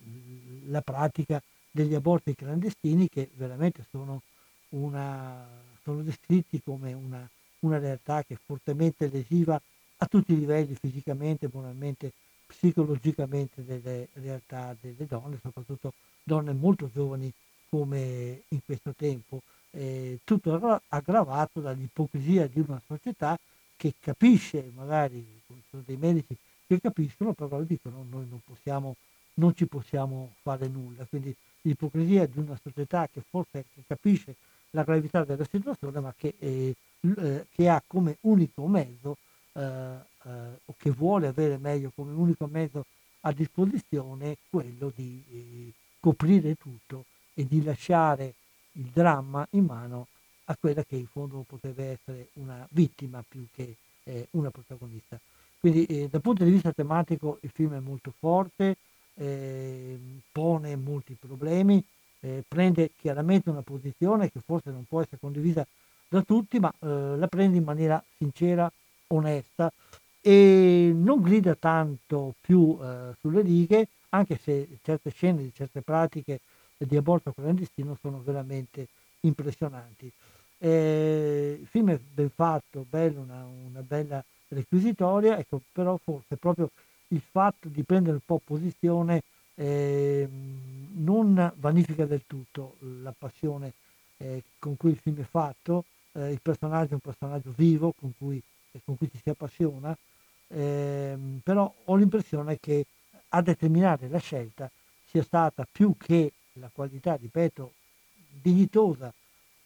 S1: la pratica degli aborti clandestini che veramente sono, una, sono descritti come una, una realtà che è fortemente lesiva a tutti i livelli, fisicamente, moralmente, psicologicamente delle realtà delle donne, soprattutto donne molto giovani come in questo tempo, eh, tutto aggravato dall'ipocrisia di una società che capisce, magari sono dei medici che capiscono, però dicono noi non possiamo, non ci possiamo fare nulla. Quindi l'ipocrisia di una società che forse capisce la gravità della situazione, ma che, eh, eh, che ha come unico mezzo, eh, eh, o che vuole avere meglio come unico mezzo a disposizione quello di eh, coprire tutto e di lasciare il dramma in mano a quella che in fondo potrebbe essere una vittima più che eh, una protagonista. Quindi dal punto di vista tematico il film è molto forte, eh, pone molti problemi, eh, prende chiaramente una posizione che forse non può essere condivisa da tutti, ma eh, la prende in maniera sincera, onesta e non grida tanto più eh, sulle righe, anche se certe scene di certe pratiche di aborto clandestino sono veramente impressionanti. Eh, il film è ben fatto, bello, una, una bella requisitoria, ecco, però forse proprio il fatto di prendere un po' posizione eh, non vanifica del tutto la passione eh, con cui il film è fatto, eh, il personaggio è un personaggio vivo con cui, con cui ci si appassiona, ehm, però ho l'impressione che a determinare la scelta sia stata più che la qualità, ripeto, dignitosa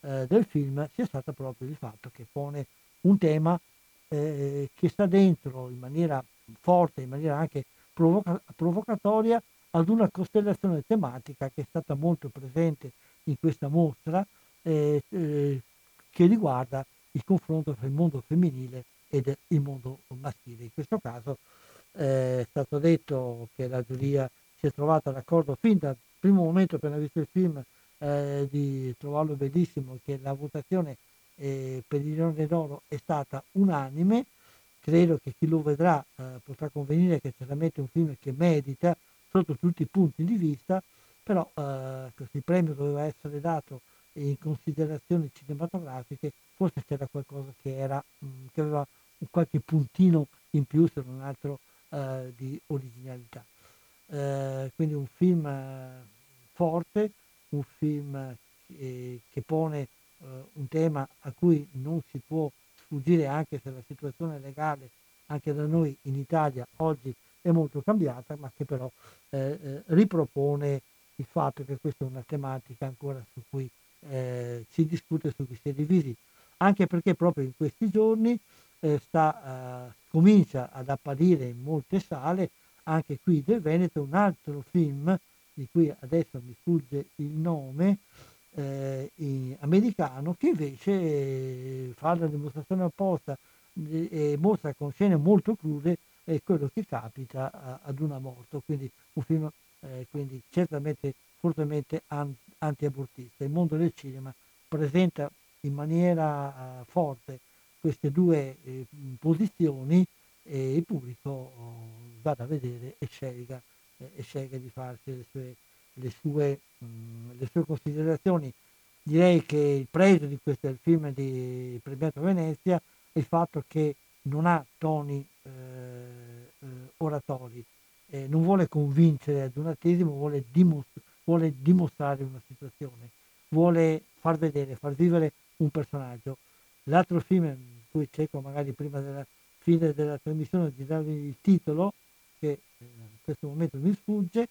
S1: eh, del film, sia stata proprio il fatto che pone un tema eh, che sta dentro in maniera forte, in maniera anche provoca- provocatoria, ad una costellazione tematica che è stata molto presente in questa mostra, eh, eh, che riguarda il confronto tra il mondo femminile ed il mondo maschile. In questo caso eh, è stato detto che la giuria si è trovata d'accordo fin dal primo momento appena visto il film eh, di trovarlo bellissimo, che la votazione eh, per il Leone d'Oro è stata unanime, credo che chi lo vedrà eh, potrà convenire che è certamente un film che medita sotto tutti i punti di vista, però eh, questo premio doveva essere dato in considerazioni cinematografiche, forse c'era qualcosa che, era, mh, mm, che aveva un qualche puntino in più se non altro eh, di originalità. Eh, quindi un film eh, forte, un film che, che pone eh, un tema a cui non si può sfuggire anche se la situazione legale anche da noi in Italia oggi è molto cambiata, ma che però eh, eh, ripropone il fatto che questa è una tematica ancora su cui eh, si discute, su cui si è divisi, anche perché proprio in questi giorni eh, sta, eh, comincia ad apparire in molte sale, anche qui del Veneto, un altro film di cui adesso mi sfugge il nome, eh, americano, che invece fa la dimostrazione opposta e mostra con scene molto crude eh, quello che capita a, ad un aborto, quindi un film eh, quindi certamente fortemente an- anti-abortista. Il mondo del cinema presenta in maniera uh, forte queste due eh, posizioni e il pubblico oh, vada a vedere e scelga, eh, e scelga di farsi le sue, le, sue, mh, mm, le sue, considerazioni. Direi che il pregio di questo film di Premiato Venezia è il fatto che non ha toni eh, eh oratori, non vuole convincere ad un attesimo, vuole, dimostra- vuole dimostrare una situazione, vuole far vedere, far vivere un personaggio. L'altro film, cui cerco magari prima della fine della trasmissione di darvi il titolo, che eh, in questo momento mi sfugge,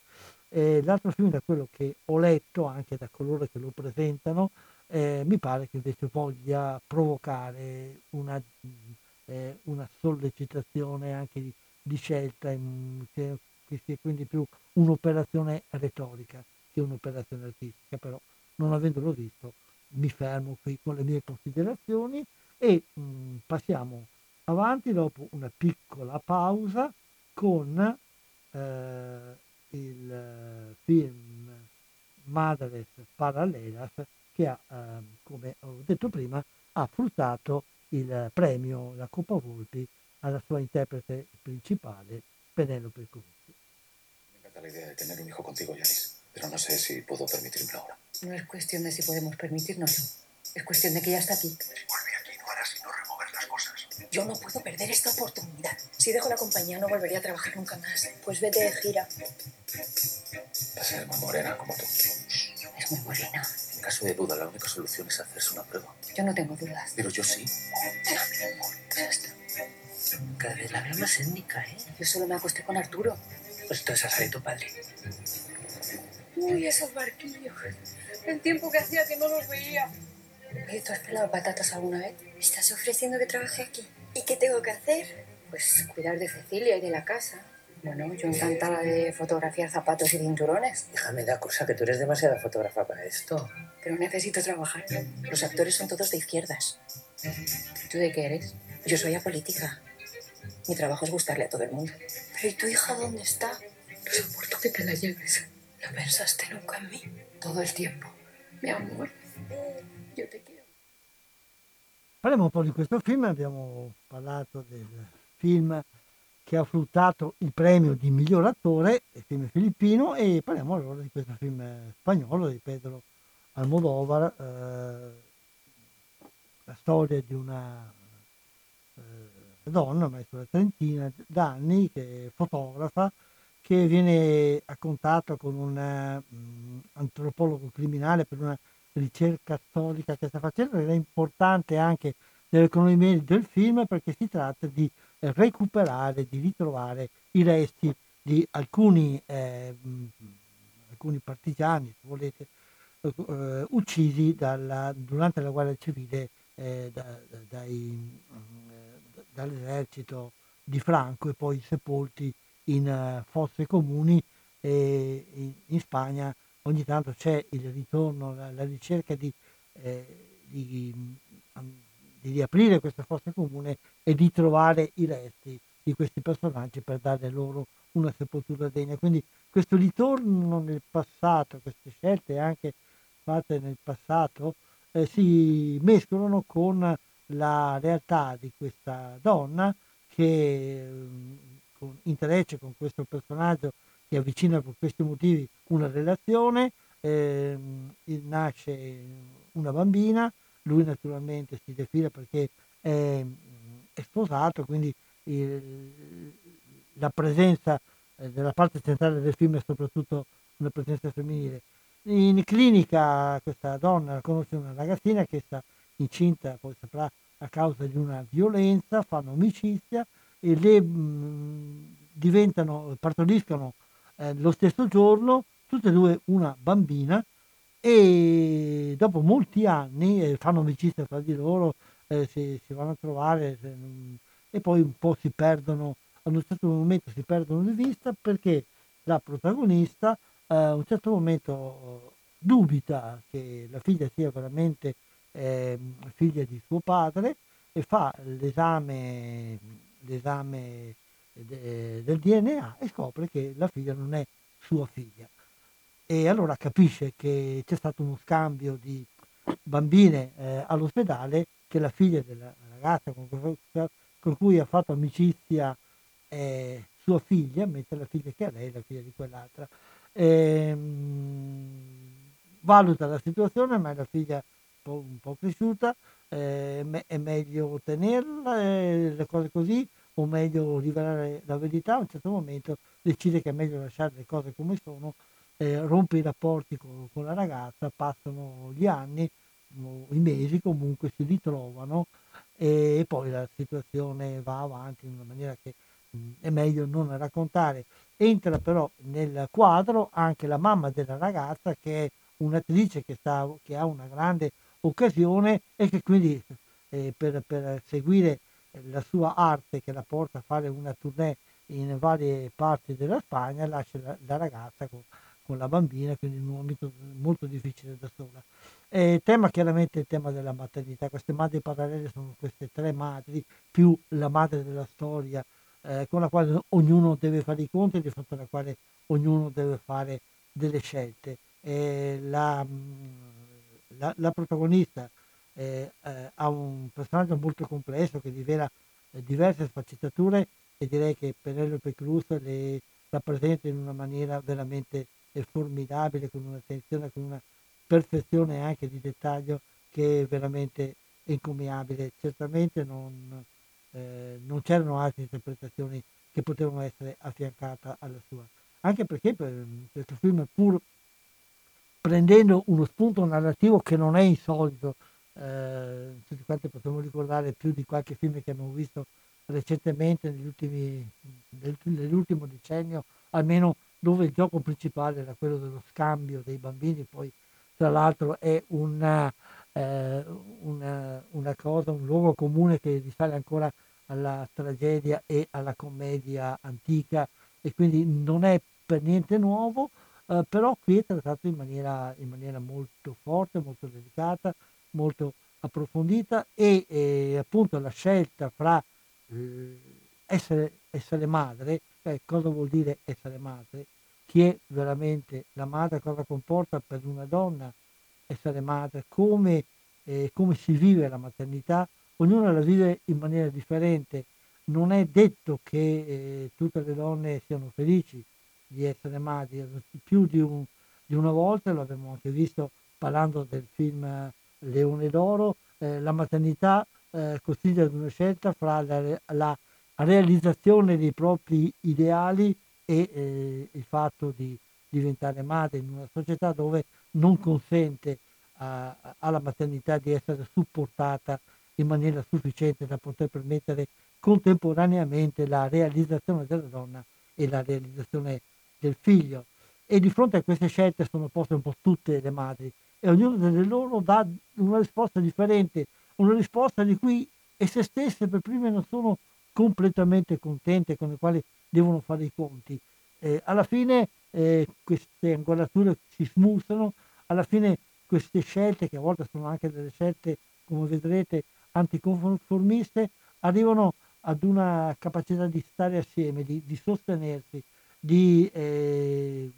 S1: eh, l'altro film da quello che ho letto, anche da coloro che lo presentano, eh, mi pare che invece voglia provocare una, eh, una sollecitazione anche di, di scelta, in, che, che sia quindi più un'operazione retorica che un'operazione artistica, però non avendolo visto mi fermo qui con le mie considerazioni e mh, mm, passiamo avanti dopo una piccola pausa con eh, il film Madres Parallelas che ha, eh, come ho detto prima, ha fruttato il premio, la Coppa Volpi, alla sua interprete principale, Penelope Cruz.
S2: encanta la idea de tener un hijo contigo, Yanis. Pero no sé si puedo permitírmelo ahora.
S3: No es cuestión de si podemos permitirnoslo. Es cuestión de que ya está aquí.
S10: Vuelve aquí, no harás sino remover las cosas.
S7: Yo no puedo perder esta oportunidad. Si dejo la compañía no volvería a trabajar nunca más.
S5: Pues vete de gira.
S2: Va a ser muy morena como tú.
S3: Es muy morena.
S2: En caso de duda, la única solución es hacerse una prueba.
S3: Yo no tengo dudas.
S2: Pero yo sí.
S3: Ya, mi amor, ya está.
S7: Cada vez la veo más étnica, ¿eh?
S3: Yo solo me acosté con Arturo.
S7: Pues entonces has de tu padre.
S5: Uy, esos barquillos. El tiempo que hacía que no los veía.
S3: Oye, ¿tú has pelado patatas alguna vez?
S5: ¿Me estás ofreciendo que trabaje aquí? ¿Y qué tengo que hacer?
S3: Pues cuidar de Cecilia y de la casa. Bueno, yo encantada de fotografiar zapatos y cinturones.
S7: Hija, me da cosa que tú eres demasiada fotógrafa para esto.
S3: Pero necesito trabajar. Los actores son todos de izquierdas. ¿Tú de qué eres? Yo soy apolítica. Mi trabajo es gustarle a todo el mundo.
S5: Pero ¿y tu hija dónde está?
S3: No soporto que te la lleves. ¿No pensaste nunca en mí? Todo el tiempo. Mi amor, yo te quiero.
S1: Parliamo un po' di questo film, abbiamo parlato del film che ha fruttato il premio di miglior attore, il film filippino, e parliamo allora di questo film spagnolo di Pedro Almodovar, eh, la storia di una eh, donna, una trentina d'anni, che è fotografa, che viene a contatto con un um, antropologo criminale per una ricerca storica che sta facendo ed è importante anche nell'economia del film perché si tratta di recuperare, di ritrovare i resti di alcuni, eh, alcuni partigiani, se volete, eh, uccisi dalla, durante la guerra civile eh, da, da, dai, dall'esercito di Franco e poi sepolti in uh, fosse comuni e in, in, Spagna ogni tanto c'è il ritorno, la, la ricerca di, eh, di, um, di, riaprire questa fosse comune e di trovare i resti di questi personaggi per dare loro una sepoltura degna. Quindi questo ritorno nel passato, queste scelte anche fatte nel passato, eh, si mescolano con la realtà di questa donna che con, intreccia con questo personaggio che avvicina per questi motivi una relazione, eh, nasce una bambina, lui naturalmente si defila perché è, è sposato, quindi il, la presenza eh, della parte centrale del film è soprattutto una presenza femminile. In clinica questa donna conosce una ragazzina che sta incinta, poi saprà a causa di una violenza, fanno amicizia e le mh, diventano, partoriscono eh, lo stesso giorno, tutte e due una bambina e dopo molti anni eh, fanno amicizia tra di loro, eh, si, si, vanno a trovare se, e poi un po' si perdono, ad un certo momento si perdono di vista perché la protagonista eh, a un certo momento dubita che la figlia sia veramente eh, figlia di suo padre e fa l'esame, l'esame de, del DNA e scopre che la figlia non è sua figlia. E allora capisce che c'è stato uno scambio di bambine eh, all'ospedale, che la figlia della ragazza con, con cui ha fatto amicizia è sua figlia, mentre la figlia che ha lei è la figlia di quell'altra. E, ehm, valuta la situazione, ma è la figlia un po' cresciuta, eh, è meglio tenerla, eh, le cose così, o meglio rivelare la verità, a un certo momento decide che è meglio lasciare le cose come sono, eh, rompe i rapporti con, con, la ragazza, passano gli anni, i mesi comunque si ritrovano e poi la situazione va avanti in una maniera che mh, è meglio non raccontare. Entra però nel quadro anche la mamma della ragazza che è un'attrice che, sta, che ha una grande occasione e che quindi eh, per, per, seguire la sua arte che la porta a fare una tournée in varie parti della Spagna lascia la, la ragazza con, con, la bambina, quindi in un momento molto difficile da sola. E tema chiaramente il tema della maternità, queste madri parallele sono queste tre madri più la madre della storia eh, con la quale ognuno deve fare i conti e di fronte alla quale ognuno deve fare delle scelte. E la, la, la protagonista eh, eh, ha un personaggio molto complesso che rivela eh, diverse sfaccettature e direi che Penelope Cruz le, rappresenta in una maniera veramente eh, formidabile, con un'attenzione, con una perfezione anche di dettaglio che è veramente incommiabile. Certamente non, eh, non c'erano altre interpretazioni che potevano essere affiancate alla sua. Anche perché per questo film, pur prendendo uno spunto narrativo che non è insolito, eh, tutti quanti possiamo ricordare più di qualche film che abbiamo visto recentemente negli ultimi, nell'ultimo decennio, almeno dove il gioco principale era quello dello scambio dei bambini, poi tra l'altro è una, eh, una, una cosa, un luogo comune che risale ancora alla tragedia e alla commedia antica e quindi non è per niente nuovo, eh, però qui è trattato in maniera, in maniera, molto forte, molto delicata, molto approfondita e eh, appunto la scelta fra eh, essere, essere, madre, eh, cosa vuol dire essere madre, chi è veramente la madre, cosa comporta per una donna essere madre, come, eh, come si vive la maternità, ognuno la vive in maniera differente. Non è detto che eh, tutte le donne siano felici di essere madri, più di, un, di una volta, lo abbiamo anche visto parlando del film Leone d'Oro, eh, la maternità eh, in una scelta fra la, la, realizzazione dei propri ideali e eh, il fatto di diventare madre in una società dove non consente a, alla maternità di essere supportata in maniera sufficiente da poter permettere contemporaneamente la realizzazione della donna e la realizzazione del figlio. E di fronte a queste scelte sono poste un po' tutte le madri e ognuna delle loro dà una risposta differente, una risposta di cui esse stesse per prime non sono completamente contente, con le quali devono fare i conti. Eh, alla fine eh, queste angolature si smussano, alla fine queste scelte, che a volte sono anche delle scelte, come vedrete, anticonformiste, arrivano ad una capacità di stare assieme, di, di sostenersi, di eh,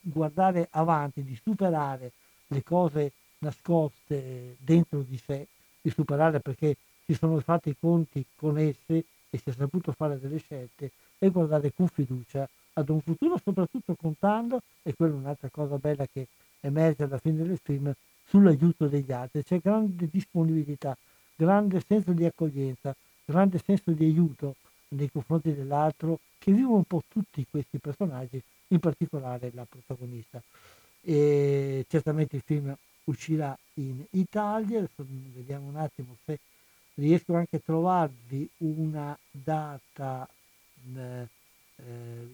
S1: guardare avanti, di superare le cose nascoste dentro di sé, di superare perché si sono fatti i conti con esse e si è saputo fare delle scelte e guardare con fiducia ad un futuro, soprattutto contando, e quella è un'altra cosa bella che emerge alla fine del film, sull'aiuto degli altri. C'è grande disponibilità, grande senso di accoglienza, grande senso di aiuto nei confronti dell'altro che vivono un po' tutti questi personaggi, in particolare la protagonista. E certamente il film uscirà in Italia, adesso vediamo un attimo se riesco anche a trovarvi una data eh,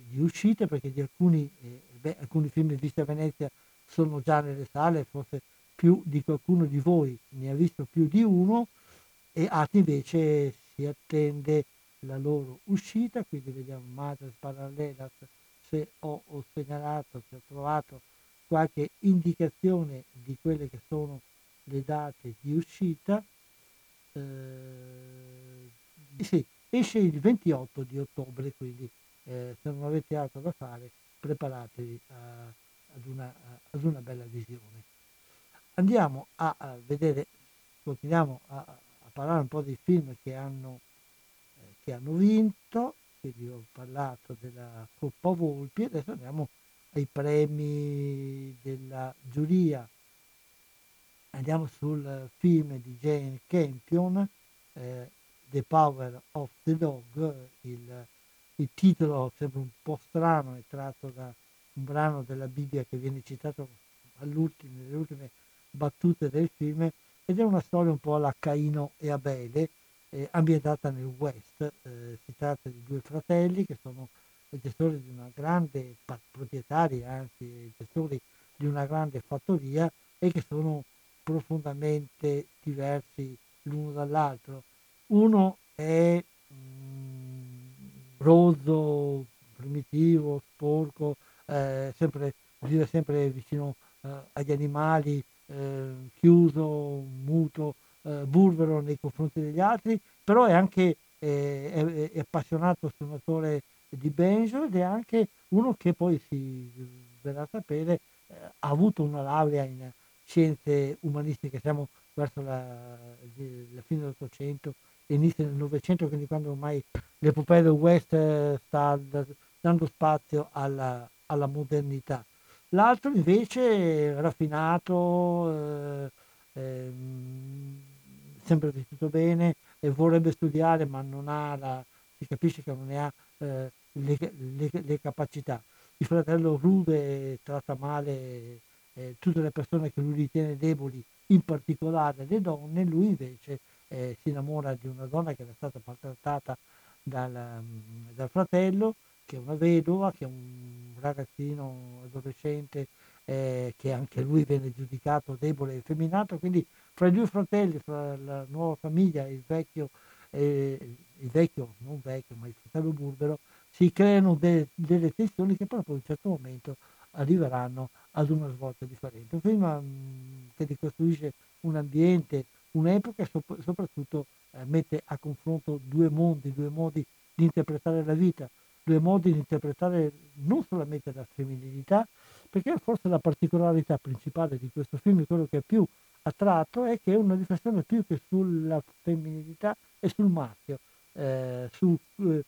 S1: di uscita perché di alcuni, eh, beh, alcuni film visti a Venezia sono già nelle sale, forse più di qualcuno di voi ne ha visto più di uno e altri invece si attende la loro uscita, quindi vediamo Madres Parallelas se ho, ho segnalato, se ho trovato qualche indicazione di quelle che sono le date di uscita. Eh, sì, esce il 28 di ottobre, quindi eh, se non avete altro da fare preparatevi a, ad, una, a, ad, una, bella visione. Andiamo a, a vedere, continuiamo a, parlare un po' dei film che hanno, eh, che hanno vinto, quindi ho parlato della Coppa Volpi, adesso andiamo ai premi della giuria. Andiamo sul film di Jane Campion, eh, The Power of the Dog, il, il titolo sembra un po' strano, è tratto da un brano della Bibbia che viene citato nelle ultime battute del film ed è una storia un po' alla Caino e Abele, eh, ambientata nel West. Eh, si tratta di due fratelli che sono gestori di una grande, proprietari anzi, gestori di una grande fattoria e che sono profondamente diversi l'uno dall'altro. Uno è mm, rozzo, primitivo, sporco, eh, sempre, vive sempre vicino eh, agli animali, eh, chiuso, muto, eh, burbero nei confronti degli altri, però è anche eh, è, è appassionato suonatore di banjo ed è anche uno che poi si verrà a sapere eh, ha avuto una laurea in scienze umanistiche, siamo verso la, la fine dell'Ottocento inizio del Novecento, quindi quando ormai l'epopea del West sta dando spazio alla, alla modernità. L'altro invece è raffinato, eh, eh, sempre vestito bene, e vorrebbe studiare ma non ha la, si capisce che non ne ha eh, le, le, le, capacità. Il fratello rude tratta male eh, tutte le persone che lui ritiene deboli, in particolare le donne, lui invece eh, si innamora di una donna che era stata maltrattata dal, mm, dal, fratello, che è una vedova, che è un ragazzino adolescente eh, che anche lui viene giudicato debole e effeminato, quindi fra i due fratelli, fra la nuova famiglia e il vecchio, eh, il vecchio, non vecchio, ma il fratello burbero, si creano de- delle tensioni che proprio a un certo momento arriveranno ad una svolta differente. Un film um, che ricostruisce un ambiente, un'epoca e sop- soprattutto eh, mette a confronto due mondi, due modi di interpretare la vita, due modi di interpretare non solamente la femminilità, perché forse la particolarità principale di questo film, quello che è più attratto, è che è una riflessione più che sulla femminilità e sul maschio, eh, su, eh,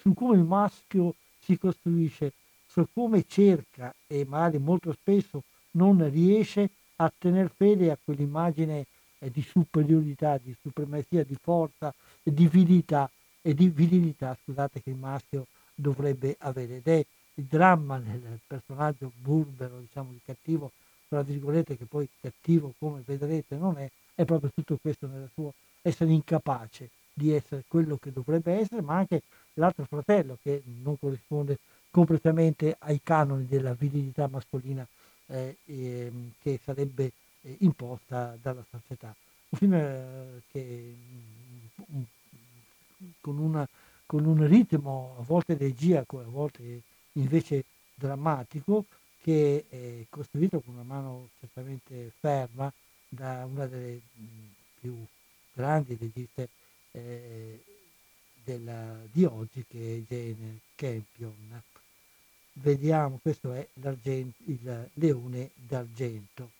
S1: su come il maschio si costruisce, come cerca e magari molto spesso non riesce a tener fede a quell'immagine eh, di superiorità, di supremazia, di forza, di virilità e di virilità, scusate, che il maschio dovrebbe avere. Ed è il dramma del personaggio burbero, diciamo di cattivo, tra virgolette, che poi cattivo come vedrete non è, è proprio tutto questo nel suo essere incapace di essere quello che dovrebbe essere, ma anche l'altro fratello che non corrisponde completamente ai canoni della virilità mascolina eh, eh, che sarebbe eh, imposta dalla società. Un film eh, che um, con, una, con, un ritmo a volte leggiaco, a volte invece drammatico, che è costruito con una mano certamente ferma da una delle mh, più grandi registe eh, della, di oggi che è Jane Campion. Vediamo, questo è il leone d'argento.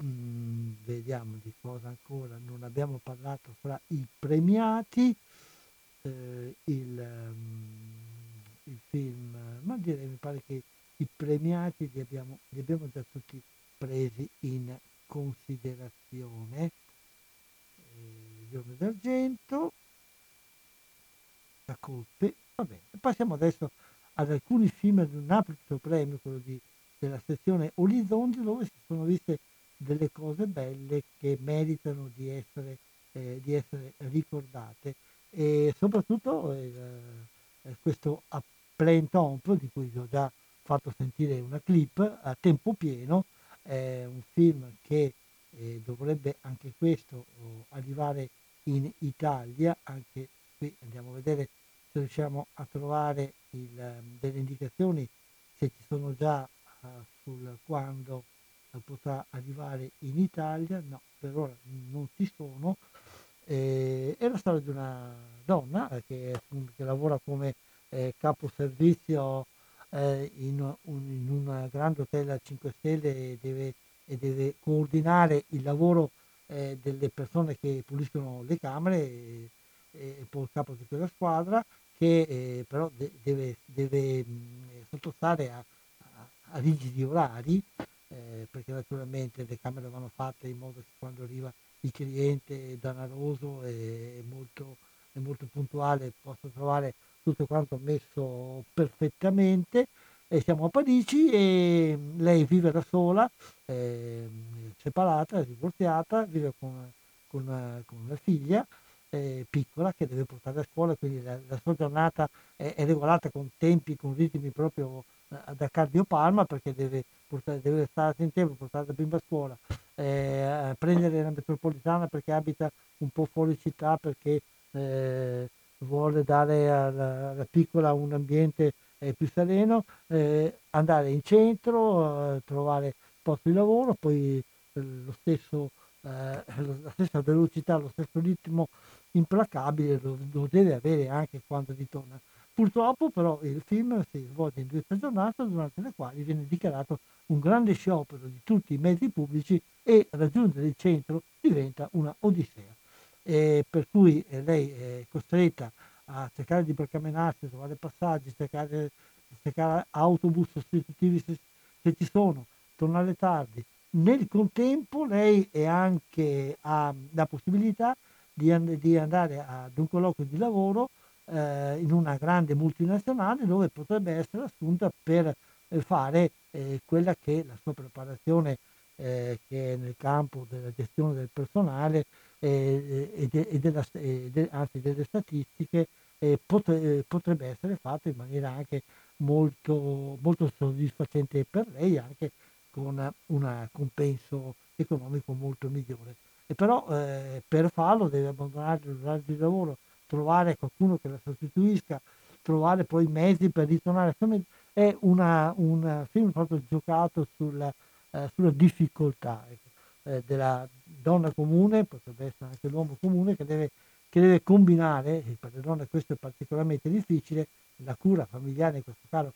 S1: Mm, vediamo di cosa ancora non abbiamo parlato fra i premiati. Eh, il, um, il, film, ma direi mi pare che i premiati li abbiamo, li abbiamo già tutti presi in considerazione. Eh, Leone d'argento, la colpe. Va bene, passiamo adesso ad alcuni film di un altro premio, quello di, della sezione Orizzonti, dove si sono viste delle cose belle che meritano di essere, eh, di essere ricordate. E soprattutto eh, eh questo A Plein Temps di cui vi ho già fatto sentire una clip a tempo pieno, è un film che eh, dovrebbe anche questo oh, arrivare in Italia, anche qui andiamo a vedere se riusciamo a trovare il, ehm, delle indicazioni, se ci sono già uh, sul quando potrà arrivare in Italia, no, per ora non ci sono. Eh, è la storia di una donna eh, che, che, lavora come eh, capo servizio eh, in, un, in un grande hotel a 5 stelle e deve, e deve coordinare il lavoro eh, delle persone che puliscono le camere e, e poi il capo di quella squadra che eh, però de- deve, deve mh, sottostare a, a, a, rigidi orari eh, perché naturalmente le camere vanno fatte in modo che quando arriva il cliente danaroso e molto, molto puntuale possa trovare tutto quanto messo perfettamente. E siamo a Parigi e lei vive da sola, eh, separata, divorziata, vive con, con, con una figlia eh, piccola che deve portare a scuola, quindi la, la sua giornata è, è, regolata con tempi, con ritmi proprio eh, da cardiopalma perché deve, portare, deve stare in tempo, portare la bimba a scuola, eh, prendere la metropolitana perché abita un po' fuori città perché eh, vuole dare alla, alla, piccola un ambiente eh, più sereno, eh, andare in centro, trovare posto di lavoro, poi lo stesso, la stessa velocità, lo stesso ritmo implacabile lo, lo deve avere anche quando ritorna. Purtroppo però il film si svolge in due stagionate durante le quali viene dichiarato un grande sciopero di tutti i mezzi pubblici e raggiungere il centro diventa una odissea. E per cui eh, lei è costretta a, cercare di percamenarsi, trovare passaggi, cercare, cercare autobus sostitutivi se, se ci sono, tornare tardi. Nel contempo lei anche, ha la possibilità di, and- di, andare ad un colloquio di lavoro eh, in una grande multinazionale dove potrebbe essere assunta per eh, fare eh, quella che la sua preparazione eh, che è nel campo della gestione del personale eh, e, de- e della, e de- anzi delle statistiche pot- potrebbe essere fatta in maniera anche molto, molto soddisfacente per lei anche con un compenso economico molto migliore. E però eh, per farlo deve abbandonare l'orario di lavoro, trovare qualcuno che la sostituisca, trovare poi mezzi per ritornare. Insomma, è una, un film proprio giocato sulla, eh, sulla difficoltà ecco, eh, della donna comune, potrebbe essere anche l'uomo comune, che deve, che deve combinare, e per le donne questo è particolarmente difficile, la cura familiare, in questo caso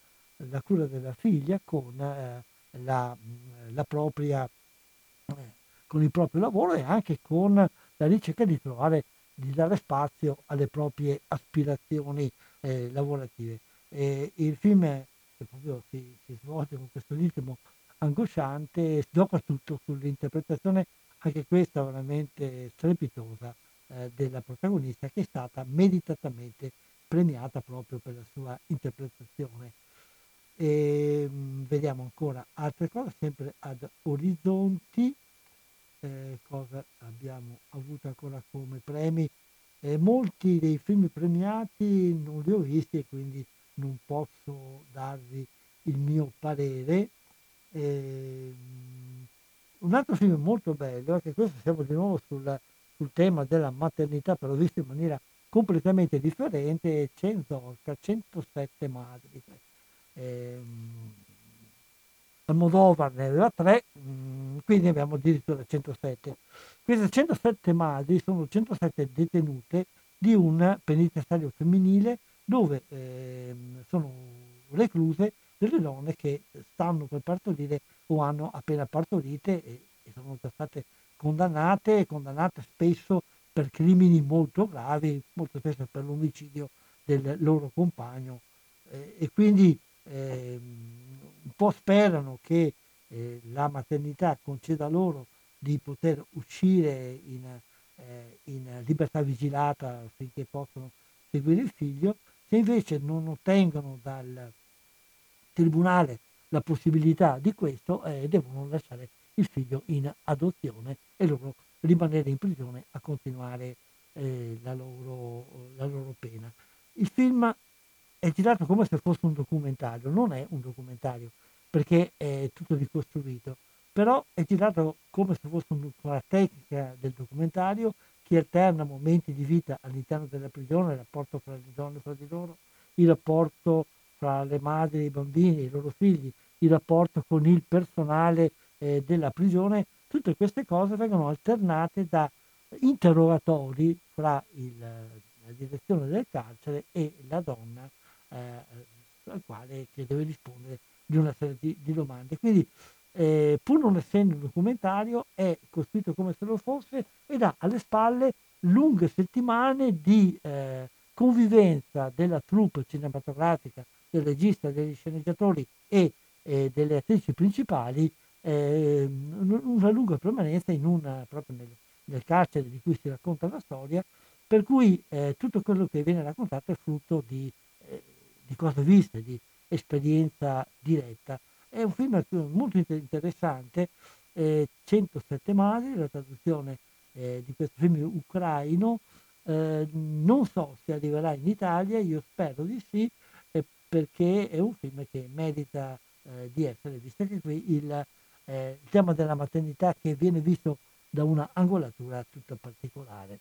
S1: la cura della figlia, con, eh, la, la propria, eh, con il proprio lavoro e anche con la ricerca di trovare, di dare spazio alle proprie aspirazioni eh, lavorative. E il film che proprio si, si svolge con questo ritmo angosciante, gioca tutto sull'interpretazione, anche questa veramente strepitosa, eh, della protagonista che è stata meditatamente premiata proprio per la sua interpretazione. E, mh, vediamo ancora altre cose, sempre ad Orizzonti, eh, cosa abbiamo avuto ancora come premi. Eh, molti dei film premiati non li ho visti e quindi non posso darvi il mio parere. Eh, un altro film molto bello, anche questo siamo di nuovo sul, sul tema della maternità, però visto in maniera completamente differente, è Cenzorca, 107 madri. Eh, Almodovar ne aveva tre, mh, quindi abbiamo addirittura 107. Queste 107 madri sono 107 detenute di un penitenziario femminile dove eh, sono recluse delle donne che stanno per partorire o hanno appena partorite e, e sono già state condannate, condannate spesso per crimini molto gravi, molto spesso per l'omicidio del loro compagno eh, e quindi eh, un po' sperano che eh, la maternità conceda loro di poter uscire in, eh, in libertà vigilata finché possono seguire il figlio, se invece non ottengono dal tribunale la possibilità di questo, eh, devono lasciare il figlio in adozione e loro rimanere in prigione a continuare eh, la, loro, la loro pena. Il film è girato come se fosse un documentario, non è un documentario perché è tutto ricostruito, però è girato come se fosse una tecnica del documentario che alterna momenti di vita all'interno della prigione, il rapporto fra le donne fra di loro, il rapporto fra le madri i bambini e i loro figli, il rapporto con il personale eh, della prigione, tutte queste cose vengono alternate da interrogatori fra il, la direzione del carcere e la donna eh, al quale che deve rispondere di una serie di, di domande. Quindi eh, pur non essendo un documentario, è costruito come se lo fosse ed ha alle spalle lunghe settimane di eh, convivenza della troupe cinematografica, del regista, degli sceneggiatori e eh, delle attrici principali, eh, una lunga permanenza una, proprio nel, nel, carcere di cui si racconta la storia, per cui eh, tutto quello che viene raccontato è frutto di, di cose viste, di esperienza diretta è un film molto interessante, eh, 107 madri, la traduzione eh, di questo film ucraino. Eh, non so se arriverà in Italia, io spero di sì, eh, perché è un film che merita eh, di essere visto. Anche qui il, eh, il tema della maternità che viene visto da una angolatura tutta particolare.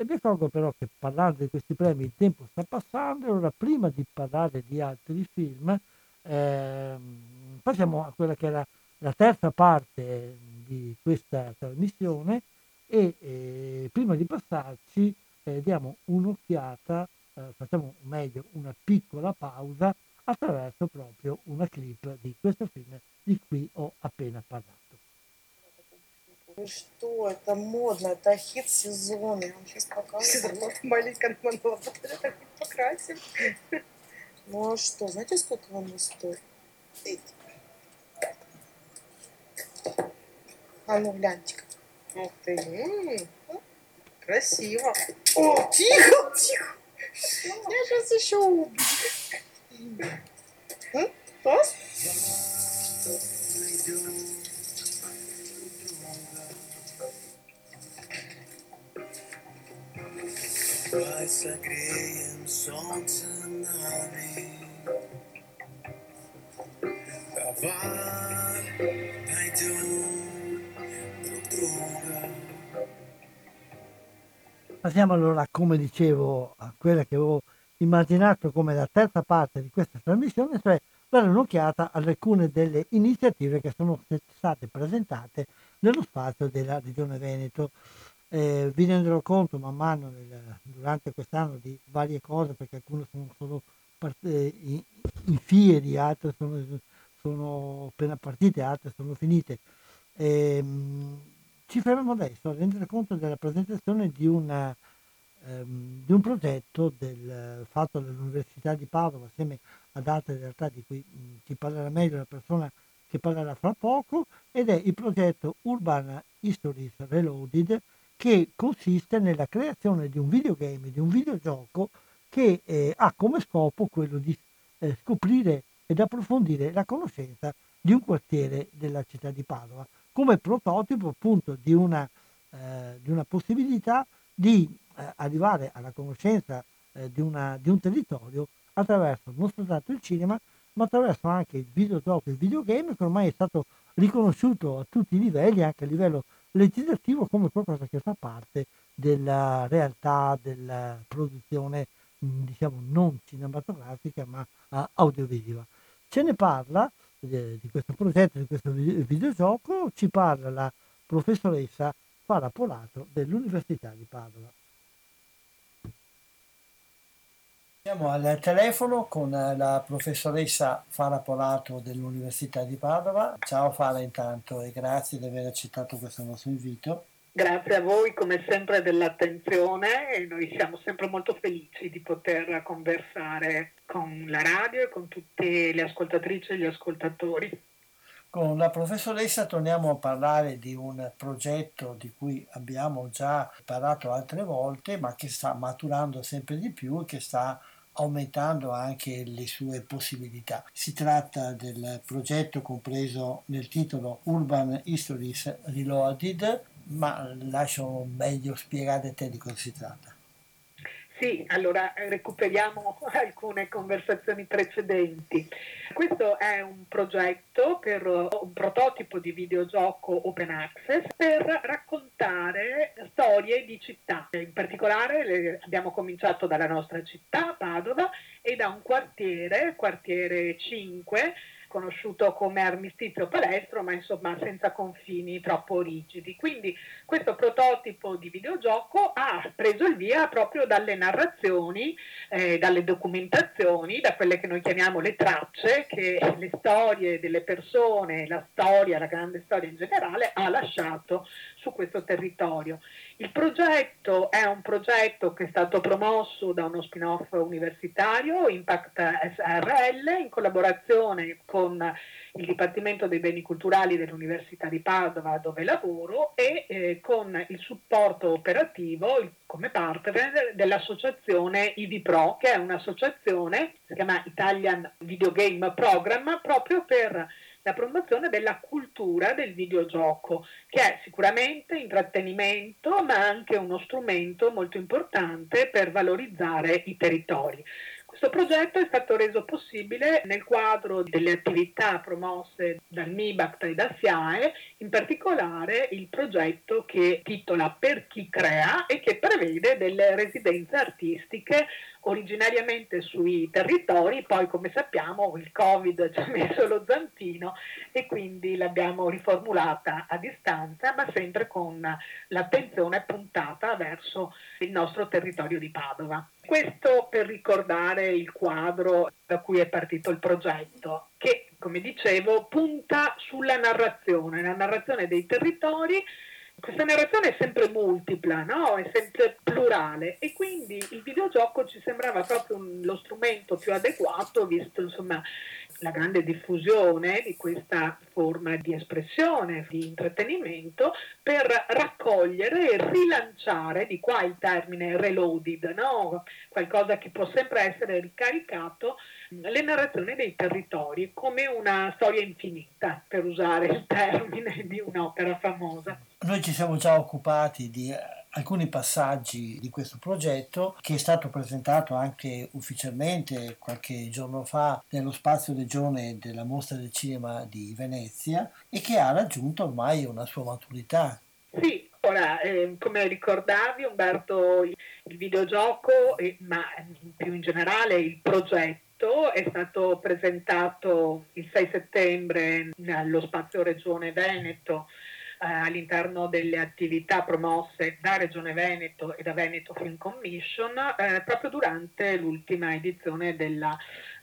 S1: E mi accorgo però che parlando di questi premi il tempo sta passando, allora prima di parlare di altri film, ehm, passiamo a quella che era la terza parte di questa trasmissione e eh, prima di passarci eh, diamo un'occhiata, eh, facciamo meglio una piccola pausa attraverso proprio una clip di questo film di cui ho appena parlato.
S12: Вы что, это модно, это хит сезона. Я вам сейчас покажу.
S13: Зарплата маленькая, надо было так покрасим.
S12: Ну а что, знаете, сколько он стоит? А ну гляньте-ка.
S13: Ух ты. м, Красиво.
S12: О, тихо, тихо. Я сейчас еще убью. М? Класс?
S14: Давай согреем солнце нами. Давай найдем друг друга.
S1: Passiamo allora, come dicevo, a quella che avevo immaginato come la terza parte di questa trasmissione, cioè dare un'occhiata ad alcune delle iniziative che sono state presentate nello spazio della Regione Veneto. Eh, vi renderò conto man mano nel- durante quest'anno di varie cose, perché alcune sono solo part- eh, in, in fieri, altre sono, sono appena partite, altre sono finite. Ehm, ci fermiamo adesso a rendere conto della presentazione di, una, ehm, di un progetto del- fatto dall'Università di Padova assieme ad altre realtà di cui ci parlerà meglio la persona che parlerà fra poco ed è il progetto Urban Histories Reloaded che consiste nella creazione di un videogame, di un videogioco che eh, ha come scopo quello di eh, scoprire ed approfondire la conoscenza di un quartiere della città di Padova, come prototipo appunto di una, eh, di una possibilità di eh, arrivare alla conoscenza eh, di, una- di un territorio attraverso non soltanto il cinema, ma attraverso anche il videogioco, il videogame che ormai è stato riconosciuto a tutti i livelli, anche a livello legislativo, come qualcosa che fa parte della realtà della produzione, mh, diciamo, non cinematografica, ma eh, audiovisiva. Ce ne parla eh, di questo progetto, di questo vi- videogioco, ci parla la professoressa Fara Polato dell'Università di Padova. Siamo al telefono con la professoressa Fara Polato dell'Università di Padova. Ciao Fara intanto e grazie di aver accettato questo nostro invito.
S15: Grazie a voi come sempre dell'attenzione e noi siamo sempre molto felici di poter conversare con la radio e con tutte le ascoltatrici e gli ascoltatori.
S1: Con la professoressa torniamo a parlare di un progetto di cui abbiamo già parlato altre volte, ma che sta maturando sempre di più e che sta aumentando anche le sue possibilità. Si tratta del progetto compreso nel titolo Urban Histories Reloaded, ma lascio meglio spiegare a te di cosa si tratta.
S15: Sì, allora eh, recuperiamo alcune conversazioni precedenti. Questo è un progetto per uh, un prototipo di videogioco open access per raccontare storie di città. In particolare abbiamo cominciato dalla nostra città, Padova, e da un quartiere, quartiere 5, conosciuto come armistizio palestro, ma insomma senza confini troppo rigidi. Quindi questo prototipo di videogioco ha preso il via proprio dalle narrazioni, eh, dalle documentazioni, da quelle che noi chiamiamo le tracce che le storie delle persone, la storia, la grande storia in generale ha lasciato su questo territorio. Il progetto è un progetto che è stato promosso da uno spin-off universitario, Impact SRL, in collaborazione con il Dipartimento dei Beni Culturali dell'Università di Padova dove lavoro e eh, con il supporto operativo come partner dell'associazione IVPRO, che è un'associazione, si chiama Italian Video Game Program, proprio per la promozione della cultura del videogioco, che è sicuramente intrattenimento, ma anche uno strumento molto importante per valorizzare i territori. Questo progetto è stato reso possibile nel quadro delle attività promosse dal MIBACT e da SIAE, in particolare il progetto che titola Per chi crea e che prevede delle residenze artistiche originariamente sui territori, poi come sappiamo il Covid ci ha messo lo zampino e quindi l'abbiamo riformulata a distanza, ma sempre con l'attenzione puntata verso il nostro territorio di Padova. Questo per ricordare il quadro da cui è partito il progetto, che come dicevo punta sulla narrazione, la narrazione dei territori questa narrazione è sempre multipla, no? è sempre plurale e quindi il videogioco ci sembrava proprio un, lo strumento più adeguato visto insomma la grande diffusione di questa forma di espressione, di intrattenimento, per raccogliere e rilanciare, di qua il termine reloaded, no? qualcosa che può sempre essere ricaricato, le narrazioni dei territori come una storia infinita, per usare il termine di un'opera famosa.
S1: Noi ci siamo già occupati di alcuni passaggi di questo progetto che è stato presentato anche ufficialmente qualche giorno fa nello spazio regione della mostra del cinema di Venezia e che ha raggiunto ormai una sua maturità.
S15: Sì, ora eh, come ricordavi Umberto il videogioco, eh, ma più in generale il progetto è stato presentato il 6 settembre allo spazio Regione Veneto eh, all'interno delle attività promosse da Regione Veneto e da Veneto Film Commission eh, proprio durante l'ultima edizione della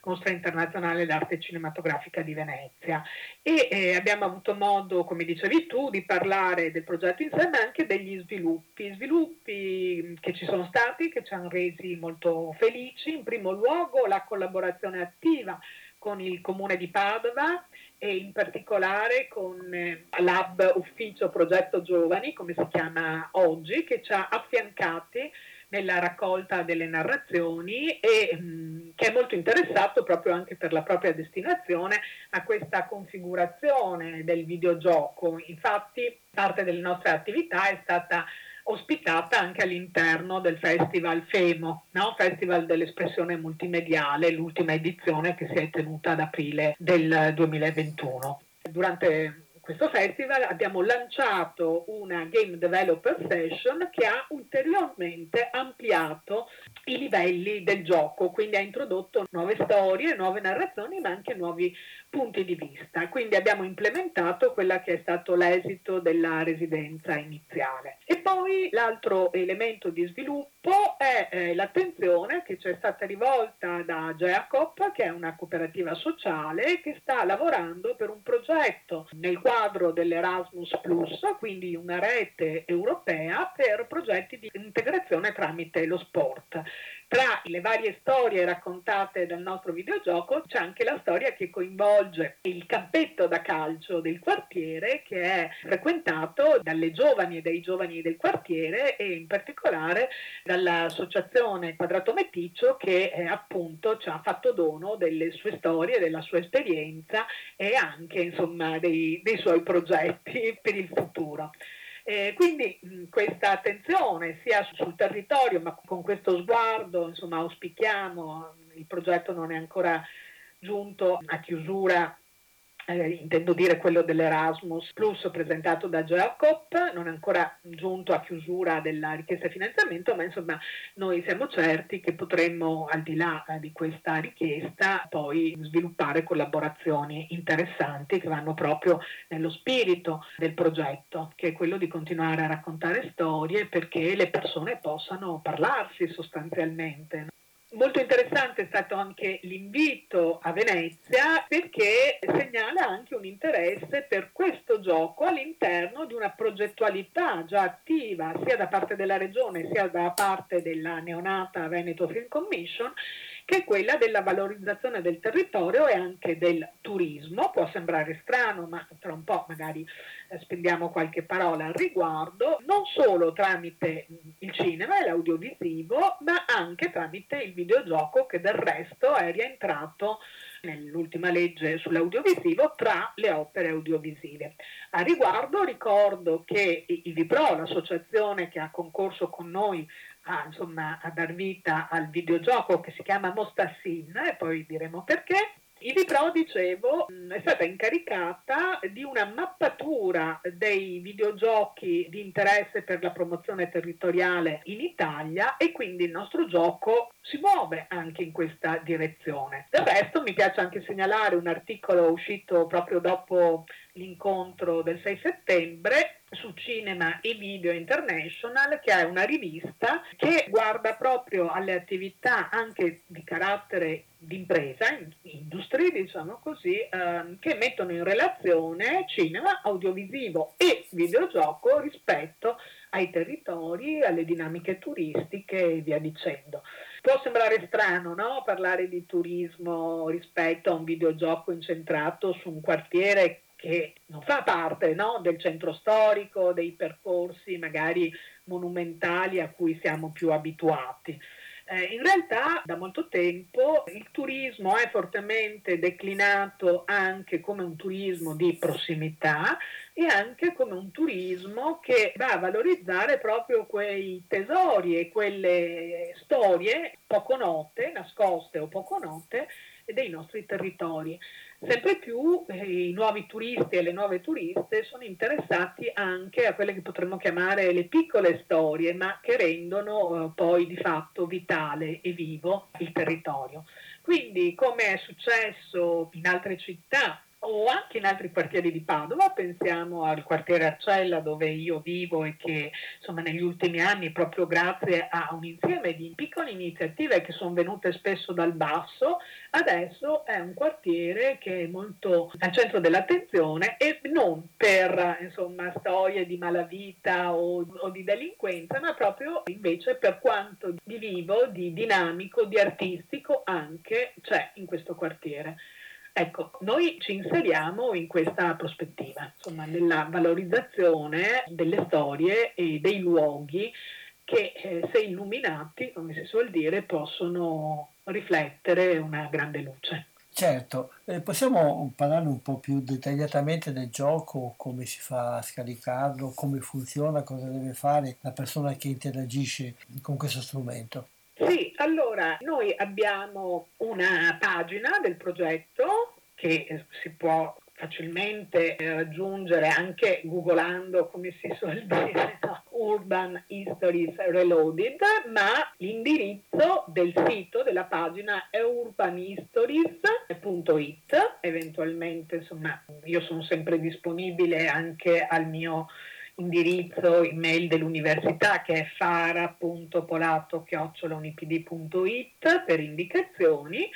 S15: Mostra Internazionale d'Arte Cinematografica di Venezia. E eh, abbiamo avuto modo, come dicevi tu, di parlare del progetto insieme anche degli sviluppi, sviluppi che ci sono stati, che ci hanno resi molto felici, in primo luogo la collaborazione attiva con il comune di Padova e in particolare con eh, Lab Ufficio Progetto Giovani, come si chiama oggi, che ci ha affiancati nella raccolta delle narrazioni e che è molto interessato proprio anche per la propria destinazione a questa configurazione del videogioco. Infatti parte delle nostre attività è stata ospitata anche all'interno del Festival FEMO, no? Festival dell'espressione multimediale, l'ultima edizione che si è tenuta ad aprile del 2021. Durante questo festival abbiamo lanciato una Game Developer Session che ha ulteriormente ampliato i livelli del gioco, quindi ha introdotto nuove storie, nuove narrazioni, ma anche nuovi punti di vista. Quindi abbiamo implementato quella che è stato l'esito della residenza iniziale. E poi l'altro elemento di sviluppo è eh, l'attenzione che ci è stata rivolta da Jacob, che è una cooperativa sociale che sta lavorando per un progetto nel quadro dell'Erasmus Plus, quindi una rete europea per progetti di integrazione tramite lo sport. Tra le varie storie raccontate dal nostro videogioco c'è anche la storia che coinvolge il campetto da calcio del quartiere che è frequentato dalle giovani e dai giovani del quartiere e in particolare dall'associazione Quadrato Meticcio che eh, appunto ci ha fatto dono delle sue storie, della sua esperienza e anche insomma dei, dei suoi progetti per il futuro. Eh, quindi mh, questa attenzione sia sul territorio, ma con questo sguardo, insomma, auspichiamo, il progetto non è ancora giunto a chiusura eh, intendo dire quello dell'Erasmus Plus presentato da Jacob, non è ancora giunto a chiusura della richiesta di finanziamento, ma insomma noi siamo certi che potremmo al di là eh, di questa richiesta poi sviluppare collaborazioni interessanti che vanno proprio nello spirito del progetto, che è quello di continuare a raccontare storie perché le persone possano parlarsi sostanzialmente. Molto interessante è stato anche l'invito a Venezia perché segnala anche un interesse per questo gioco all'interno di una progettualità già attiva sia da parte della regione sia da parte della neonata Veneto Film Commission che è quella della valorizzazione del territorio e anche del turismo. Può sembrare strano, ma tra un po' magari eh, spendiamo qualche parola al riguardo, non solo tramite il cinema e l'audiovisivo, ma anche tramite il videogioco che del resto è rientrato nell'ultima legge sull'audiovisivo tra le opere audiovisive. A riguardo ricordo che il Vipro, l'associazione che ha concorso con noi a, insomma, a dar vita al videogioco che si chiama Mostassin e poi diremo perché. IVPRO, dicevo, è stata incaricata di una mappatura dei videogiochi di interesse per la promozione territoriale in Italia e quindi il nostro gioco si muove anche in questa direzione. Del resto mi piace anche segnalare un articolo uscito proprio dopo l'incontro del 6 settembre su Cinema e Video International, che è una rivista che guarda proprio alle attività anche di carattere di impresa, industrie diciamo così, ehm, che mettono in relazione cinema, audiovisivo e videogioco rispetto ai territori, alle dinamiche turistiche e via dicendo. Può sembrare strano no? parlare di turismo rispetto a un videogioco incentrato su un quartiere che non fa parte no? del centro storico, dei percorsi magari monumentali a cui siamo più abituati. Eh, in realtà da molto tempo il turismo è fortemente declinato anche come un turismo di prossimità e anche come un turismo che va a valorizzare proprio quei tesori e quelle storie poco note, nascoste o poco note dei nostri territori. Sempre più eh, i nuovi turisti e le nuove turiste sono interessati anche a quelle che potremmo chiamare le piccole storie, ma che rendono eh, poi di fatto vitale e vivo il territorio. Quindi, come è successo in altre città, o anche in altri quartieri di Padova, pensiamo al quartiere Arcella dove io vivo e che insomma negli ultimi anni proprio grazie a un insieme di piccole iniziative che sono venute spesso dal basso, adesso è un quartiere che è molto al centro dell'attenzione e non per insomma storie di malavita o, o di delinquenza, ma proprio invece per quanto di vivo, di dinamico, di artistico anche c'è in questo quartiere. Ecco, noi ci inseriamo in questa prospettiva, insomma, nella valorizzazione delle storie e dei luoghi che, eh, se illuminati, come si suol dire, possono riflettere una grande luce.
S1: Certo, eh, possiamo parlare un po' più dettagliatamente del gioco, come si fa a scaricarlo, come funziona, cosa deve fare la persona che interagisce con questo strumento?
S15: Sì, allora noi abbiamo una pagina del progetto che si può facilmente raggiungere anche googolando, come si suol dire? Urban Histories Reloaded, ma l'indirizzo del sito, della pagina è urbanhistories.it, eventualmente insomma io sono sempre disponibile anche al mio indirizzo email dell'università che è fara.polato.it per indicazioni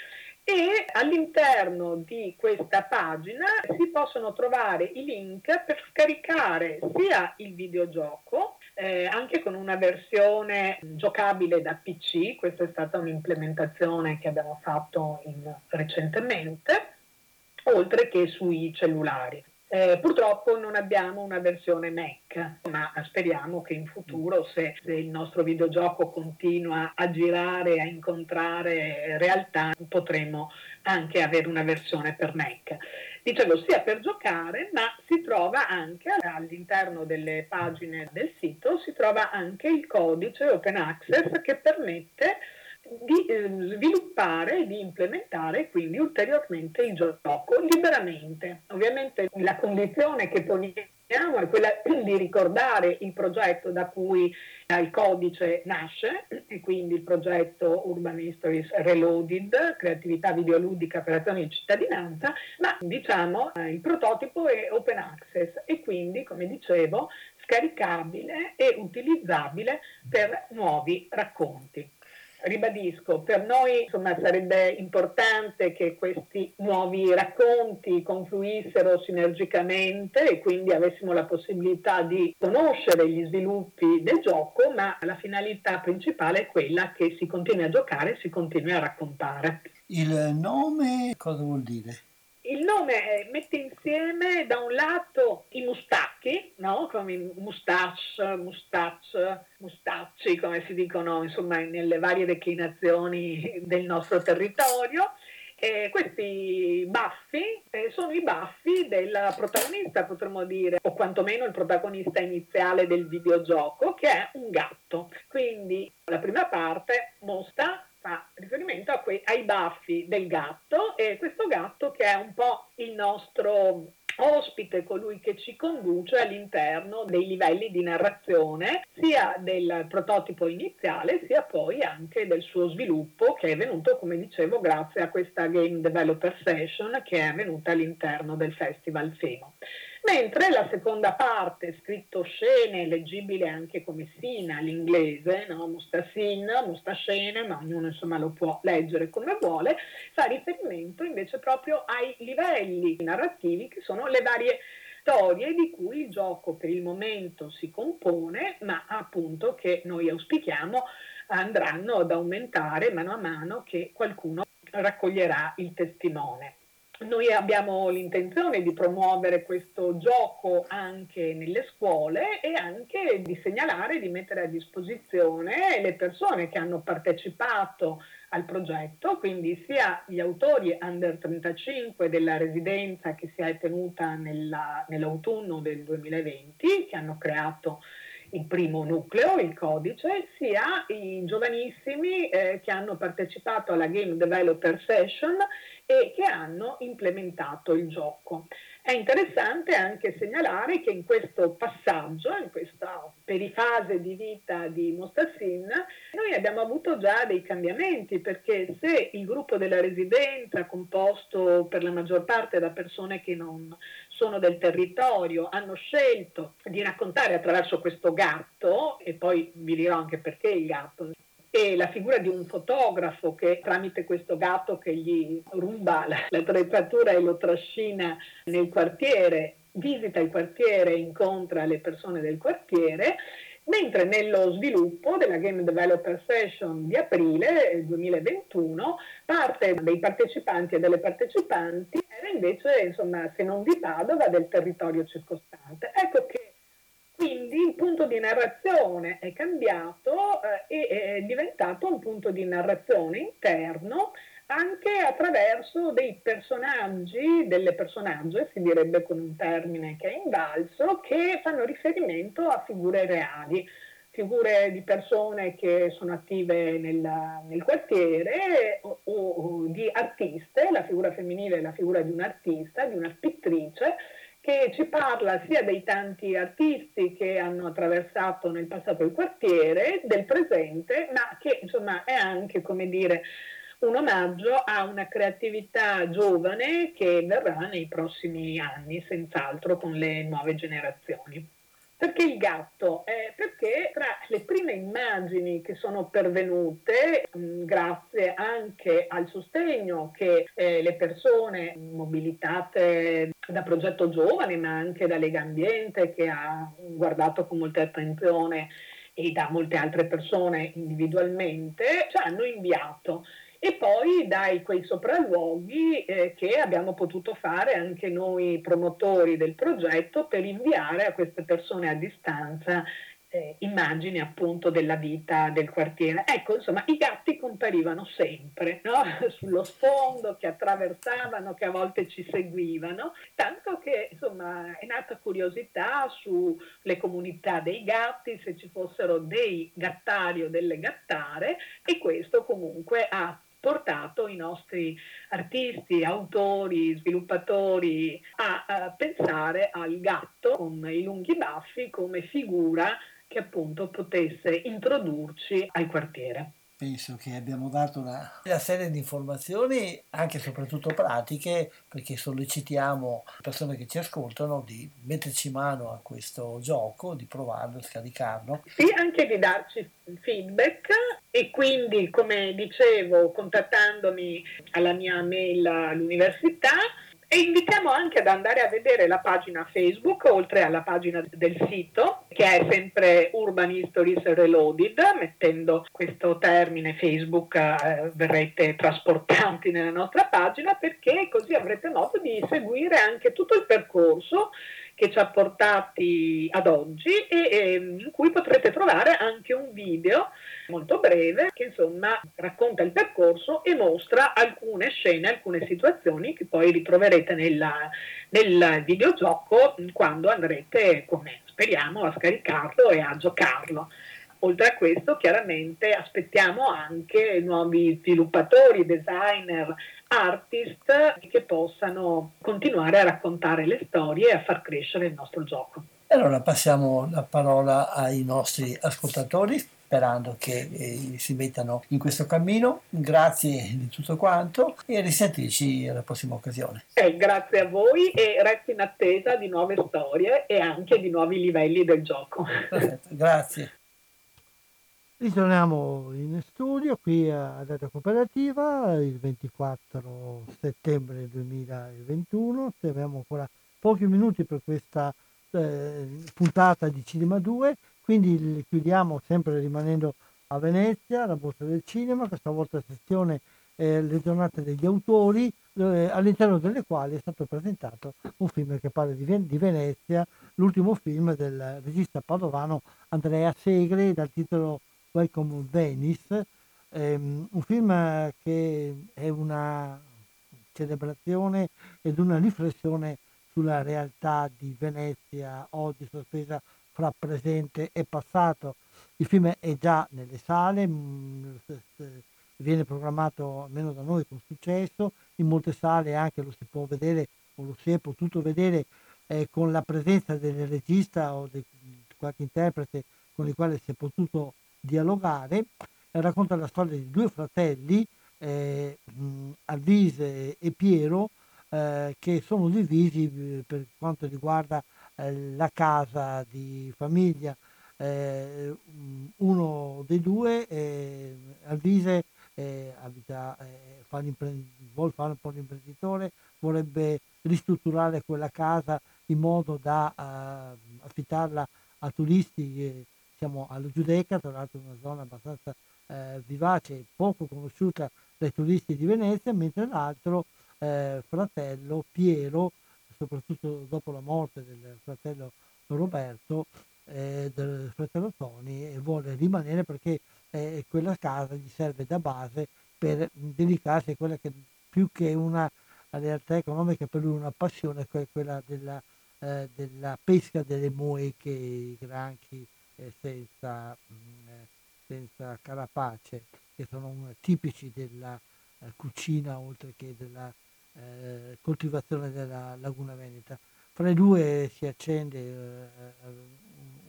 S15: e all'interno di questa pagina si possono trovare i link per scaricare sia il videogioco eh, anche con una versione giocabile da PC, questa è stata un'implementazione che abbiamo fatto in, recentemente, oltre che sui cellulari. Eh, purtroppo non abbiamo una versione Mac, ma speriamo che in futuro, se, se, il nostro videogioco continua a girare, a incontrare realtà, potremo anche avere una versione per Mac. Dicevo sia per giocare, ma si trova anche all'interno delle pagine del sito, si trova anche il codice Open Access che permette di eh, sviluppare e di implementare quindi ulteriormente il gioco liberamente. Ovviamente la condizione che poniamo è quella di ricordare il progetto da cui eh, il codice nasce e quindi il progetto Urban Histories Reloaded, creatività videoludica per azioni di cittadinanza, ma diciamo eh, il prototipo è open access e quindi come dicevo scaricabile e utilizzabile per nuovi racconti ribadisco, per noi insomma, sarebbe importante che questi nuovi racconti confluissero sinergicamente e quindi avessimo la possibilità di conoscere gli sviluppi del gioco, ma la finalità principale è quella che si continui a giocare e si continui a raccontare.
S1: Il nome cosa vuol dire?
S15: Il nome mette insieme da un lato i mustacchi, no? come mustache, mustache, mustacci, come si dicono insomma nelle varie declinazioni del nostro territorio. E questi baffi eh, sono i baffi del protagonista, potremmo dire, o quantomeno il protagonista iniziale del videogioco, che è un gatto. Quindi la prima parte mostra fa riferimento que- ai baffi del gatto e questo gatto che è un po' il nostro ospite, colui che ci conduce all'interno dei livelli di narrazione sia del prototipo iniziale sia poi anche del suo sviluppo che è venuto, come dicevo, grazie a questa Game Developer Session che è venuta all'interno del Festival FEMO. Mentre la seconda parte, scritto scene, leggibile anche come Sina, l'inglese, no? Mustasin, Mustascene, ma ognuno insomma lo può leggere come vuole, fa riferimento invece proprio ai livelli narrativi che sono le varie storie di cui il gioco per il momento si compone, ma appunto che noi auspichiamo andranno ad aumentare mano a mano che qualcuno raccoglierà il testimone. Noi abbiamo l'intenzione di promuovere questo gioco anche nelle scuole e anche di segnalare, di mettere a disposizione le persone che hanno partecipato al progetto, quindi sia gli autori under 35 della residenza che si è tenuta nella, nell'autunno del 2020, che hanno creato il primo nucleo, il codice, sia i giovanissimi eh, che hanno partecipato alla Game Developer Session e che hanno implementato il gioco. È interessante anche segnalare che in questo passaggio, in questa perifase di vita di Mostassin, noi abbiamo avuto già dei cambiamenti perché se il gruppo della residenza, composto per la maggior parte da persone che non sono del territorio, hanno scelto di raccontare attraverso questo gatto, e poi vi dirò anche perché il gatto, e la figura di un fotografo che tramite questo gatto che gli ruba l'attrezzatura e lo trascina nel quartiere, visita il quartiere, incontra le persone del quartiere, mentre nello sviluppo della Game Developer Session di aprile 2021 parte dei partecipanti e delle partecipanti era invece, insomma, se non di Padova, del territorio circostante. Ecco che quindi il punto di narrazione è cambiato eh, e è diventato un punto di narrazione interno anche attraverso dei personaggi, delle personagge, si direbbe con un termine che è invalso, che fanno riferimento a figure reali, figure di persone che sono attive nel, nel quartiere o, o, di artiste, la figura femminile è la figura di un artista, di una pittrice, che ci parla sia dei tanti artisti che hanno attraversato nel passato il quartiere, del presente, ma che insomma è anche, come dire, un omaggio a una creatività giovane che verrà nei prossimi anni, senz'altro con le nuove generazioni. Perché il gatto? Eh, perché tra le prime immagini che sono pervenute, mh, mm, grazie anche al sostegno che eh, le persone mobilitate da Progetto Giovane, ma anche da Lega Ambiente, che ha guardato con molta attenzione e da molte altre persone individualmente, ci hanno inviato e poi dai quei sopralluoghi eh, che abbiamo potuto fare anche noi promotori del progetto per inviare a queste persone a distanza eh, immagini appunto della vita del quartiere. Ecco, insomma, i gatti comparivano sempre no? sullo sfondo, che attraversavano, che a volte ci seguivano, tanto che insomma è nata curiosità sulle comunità dei gatti, se ci fossero dei gattari o delle gattare e questo comunque ha portato i nostri artisti, autori, sviluppatori a, a pensare al gatto con i lunghi baffi come figura che appunto potesse introdurci al quartiere
S1: penso che abbiamo dato una, una, serie di informazioni, anche e soprattutto pratiche, perché sollecitiamo le persone che ci ascoltano di metterci mano a questo gioco, di provarlo, scaricarlo.
S15: Sì, anche di darci feedback e quindi, come dicevo, contattandomi alla mia mail all'università, e invitiamo anche ad andare a vedere la pagina Facebook, oltre alla pagina del sito, che è sempre Urban Histories Reloaded. Mettendo questo termine Facebook eh, verrete trasportati nella nostra pagina perché così avrete modo di seguire anche tutto il percorso che ci ha portati ad oggi e, e in cui potrete trovare anche un video molto breve che insomma racconta il percorso e mostra alcune scene, alcune situazioni che poi ritroverete nella, nel videogioco quando andrete, come speriamo, a scaricarlo e a giocarlo. Oltre a questo, chiaramente aspettiamo anche nuovi sviluppatori, designer, artist che possano continuare a raccontare le storie e a far crescere il nostro gioco.
S1: Allora passiamo la parola ai nostri ascoltatori sperando che eh, si mettano in questo cammino. Grazie di tutto quanto e risentirci alla prossima occasione.
S15: Eh, grazie a voi e resto in attesa di nuove storie e anche di nuovi livelli del gioco.
S1: Perfetto, grazie. Ritorniamo in studio qui a Data Cooperativa il 24 settembre 2021. Abbiamo ancora pochi minuti per questa eh, puntata di Cinema 2, quindi chiudiamo sempre rimanendo a Venezia, la Borsa del Cinema, questa volta sezione eh, Le giornate degli autori, eh, all'interno delle quali è stato presentato un film che parla di, di Venezia, l'ultimo film del regista padovano Andrea Segre dal titolo Welcome Venice, ehm, un film che è una celebrazione ed una riflessione sulla realtà di Venezia oggi sospesa fra presente e passato. Il film è già nelle sale, mm, viene programmato almeno da noi con successo, in molte sale anche lo si può vedere o lo si è potuto vedere eh, con la presenza del regista o di qualche interprete con il quale si è potuto dialogare, racconta la storia di due fratelli, eh, Alvise e Piero, eh, che sono divisi eh, per quanto riguarda eh, la casa di famiglia. Eh, uno dei due, eh, Alvise, abita, fa vuole fare un po' l'imprenditore, vorrebbe ristrutturare quella casa in modo da affittarla a turisti siamo alla Giudecca, tra l'altro una zona abbastanza eh, vivace poco conosciuta dai turisti di Venezia, mentre l'altro eh, fratello Piero, soprattutto dopo la morte del fratello Roberto, eh, del fratello Tony, vuole rimanere perché eh, quella casa gli serve da base per dedicarsi a quella che più che una realtà economica per lui una passione, è quella della, eh, della pesca delle mueche, i granchi, senza, mm, senza carapace, che sono tipici della eh, cucina oltre che della eh, coltivazione della laguna veneta. Fra i due si accende eh,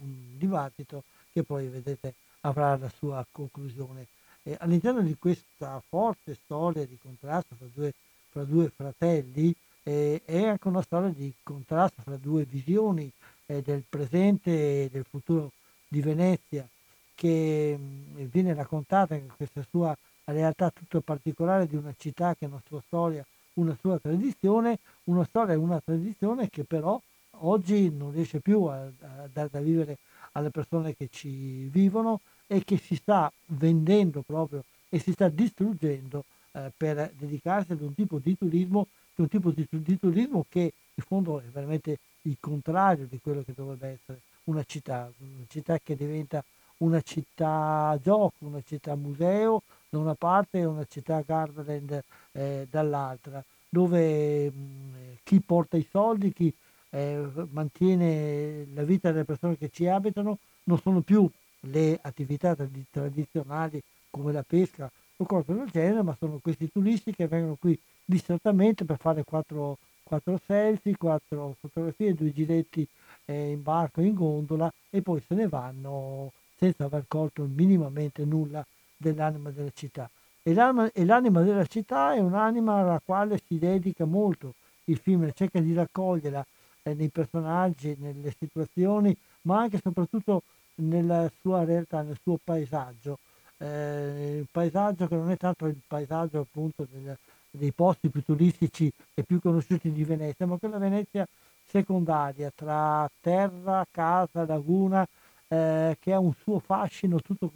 S1: un dibattito che poi vedete avrà la sua conclusione. E all'interno di questa forte storia di contrasto fra due, fra due fratelli eh, è anche una storia di contrasto fra due visioni eh, del presente e del futuro di Venezia che mm, viene raccontata in questa sua realtà tutto particolare di una città che una sua storia, una sua tradizione, una storia e una tradizione che però oggi non riesce più a, a dare da vivere alle persone che ci vivono e che si sta vendendo proprio e si sta distruggendo eh, per dedicarsi ad un tipo di turismo, un tipo di, di turismo che in fondo è veramente il contrario di quello che dovrebbe essere una città, una città che diventa una città gioco, una città museo da una parte e una città Gardaland eh, dall'altra, dove mh, chi porta i soldi, chi eh, mantiene la vita delle persone che ci abitano, non sono più le attività tradizionali come la pesca o cose del genere, ma sono questi turisti che vengono qui distrattamente per fare quattro, quattro selfie, quattro fotografie, due giretti eh, in barco, in gondola e poi se ne vanno senza aver colto minimamente nulla dell'anima della città. E l'anima, e l'anima della città è un'anima alla quale si dedica molto il film, cerca di raccoglierla eh, nei personaggi, nelle situazioni, ma anche e soprattutto nella sua realtà, nel suo paesaggio. Eh, il paesaggio che non è tanto il paesaggio appunto del, dei posti più turistici e più conosciuti di Venezia, ma quella Venezia secondaria tra terra, casa, laguna, eh, che ha un suo fascino tutto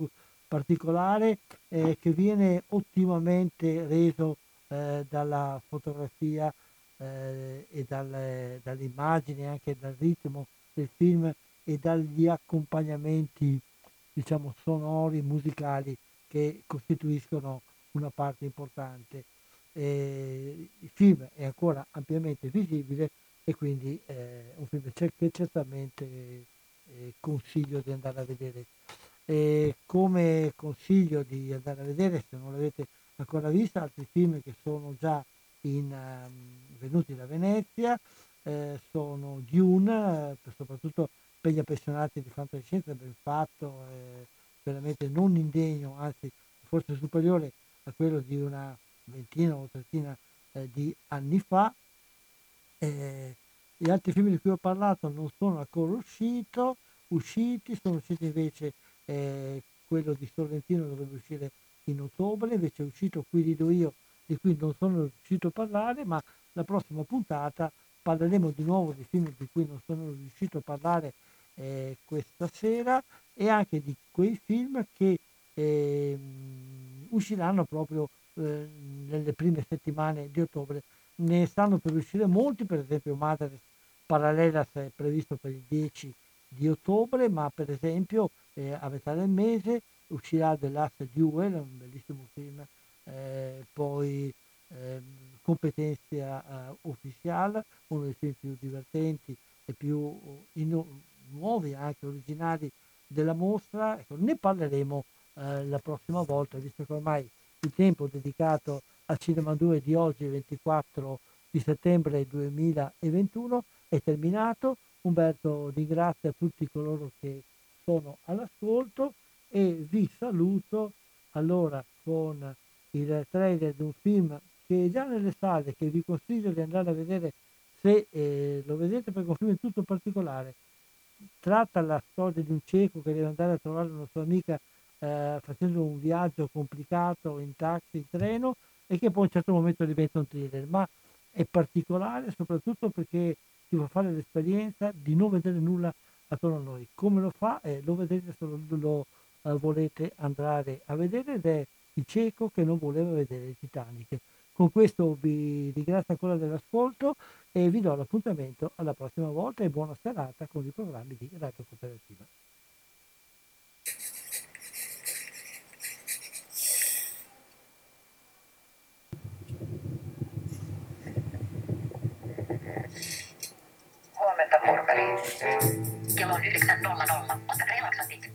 S1: particolare eh, che viene ottimamente reso eh, dalla fotografia eh, e dalle, dalle immagini, anche dal ritmo del film e dagli accompagnamenti diciamo sonori, musicali che costituiscono una parte importante. Eh, il film è ancora ampiamente visibile e quindi eh, un film che certamente eh, consiglio di andare a vedere. E come consiglio di andare a vedere, se non l'avete ancora visto, altri film che sono già in, um, venuti da Venezia, eh, sono Dune, eh, soprattutto per gli appassionati di fantascienza, ben fatto, veramente non indegno, anzi forse superiore a quello di una ventina o trentina eh, di anni fa. Eh, gli altri film di cui ho parlato non sono ancora uscito, usciti, sono usciti invece eh, quello di Sorrentino dovrebbe uscire in ottobre, invece è uscito Qui rido io, di cui non sono riuscito a parlare, ma la prossima puntata parleremo di nuovo di film di cui non sono riuscito a parlare eh, questa sera e anche di quei film che eh, usciranno proprio eh, nelle prime settimane di ottobre. Ne stanno per uscire molti, per esempio Madres Parallelas è previsto per il 10 di ottobre, ma per esempio eh, a metà del mese uscirà The Last Duel, un bellissimo film, eh, poi eh, Competenza uh, Ufficiale, uno dei film più divertenti e più in, nuovi, anche originali della mostra. Ecco, ne parleremo eh, la prossima volta, visto che ormai il tempo dedicato al Cinema 2 di oggi, 24 di settembre 2021, è terminato. Umberto ringrazia tutti coloro che sono all'ascolto e vi saluto allora con il trailer di un film che è già nelle sale, che vi consiglio di andare a vedere se eh, lo vedete perché è un film tutto particolare. Tratta la storia di un cieco che deve andare a trovare una sua amica eh, facendo un viaggio complicato in taxi, in treno e che poi a un certo momento diventa un thriller, ma è particolare soprattutto perché ti fa fare l'esperienza di non vedere nulla attorno a noi. Come lo fa? Eh, lo vedete se lo, lo uh, volete andare a vedere ed è il cieco che non voleva vedere il Titanic. Con questo vi ringrazio ancora dell'ascolto e vi do l'appuntamento alla prossima volta e buona serata con i programmi di Radio Cooperativa.
S7: Huomenta. Kello on 9.00. Ottakaa relaksantit.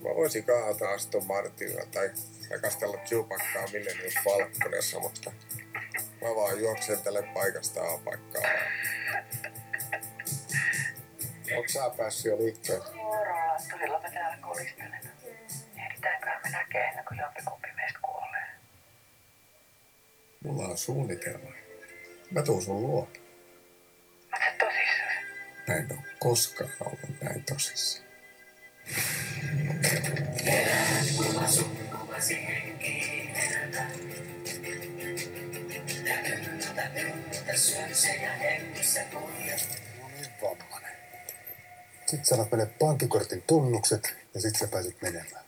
S16: Mä voisin kaataa Aston Martinilla tai rakastella Chewbaccaa Millennium Falconessa, mutta mä vaan juoksentelen paikasta A paikkaa. Onko sä päässyt jo liikkeelle?
S7: Moro, tulilla täällä kolistelen. Ehditäänköhän me näkee ennen kuin jompikumpi meistä kuolee.
S16: Mulla on suunnitelma. Mä tuun sun luo.
S7: Sä tosissaan?
S16: Mä en oo koskaan ollut näin tosissaan.
S17: Sitten sä meille pankkikortin tunnukset ja sitten sä pääset menemään.